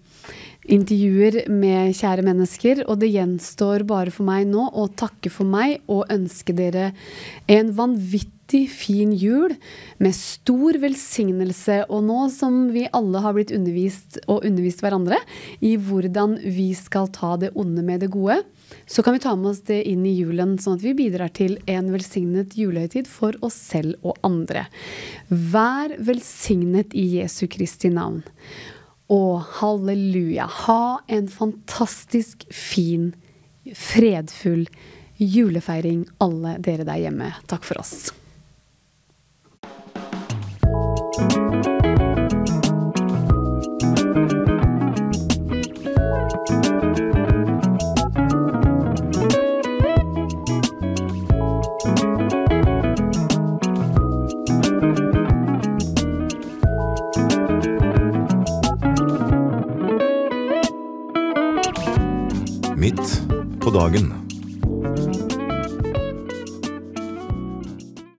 intervjuer med kjære mennesker, og det gjenstår bare for meg nå å takke for meg og ønske dere en vanvittig fin jul med stor velsignelse. Og nå som vi alle har blitt undervist og undervist hverandre i hvordan vi skal ta det onde med det gode, så kan vi ta med oss det inn i julen, sånn at vi bidrar til en velsignet julehøytid for oss selv og andre. Vær velsignet i Jesu Kristi navn. Og halleluja. Ha en fantastisk fin, fredfull julefeiring, alle dere der hjemme. Takk for oss. Midt på dagen.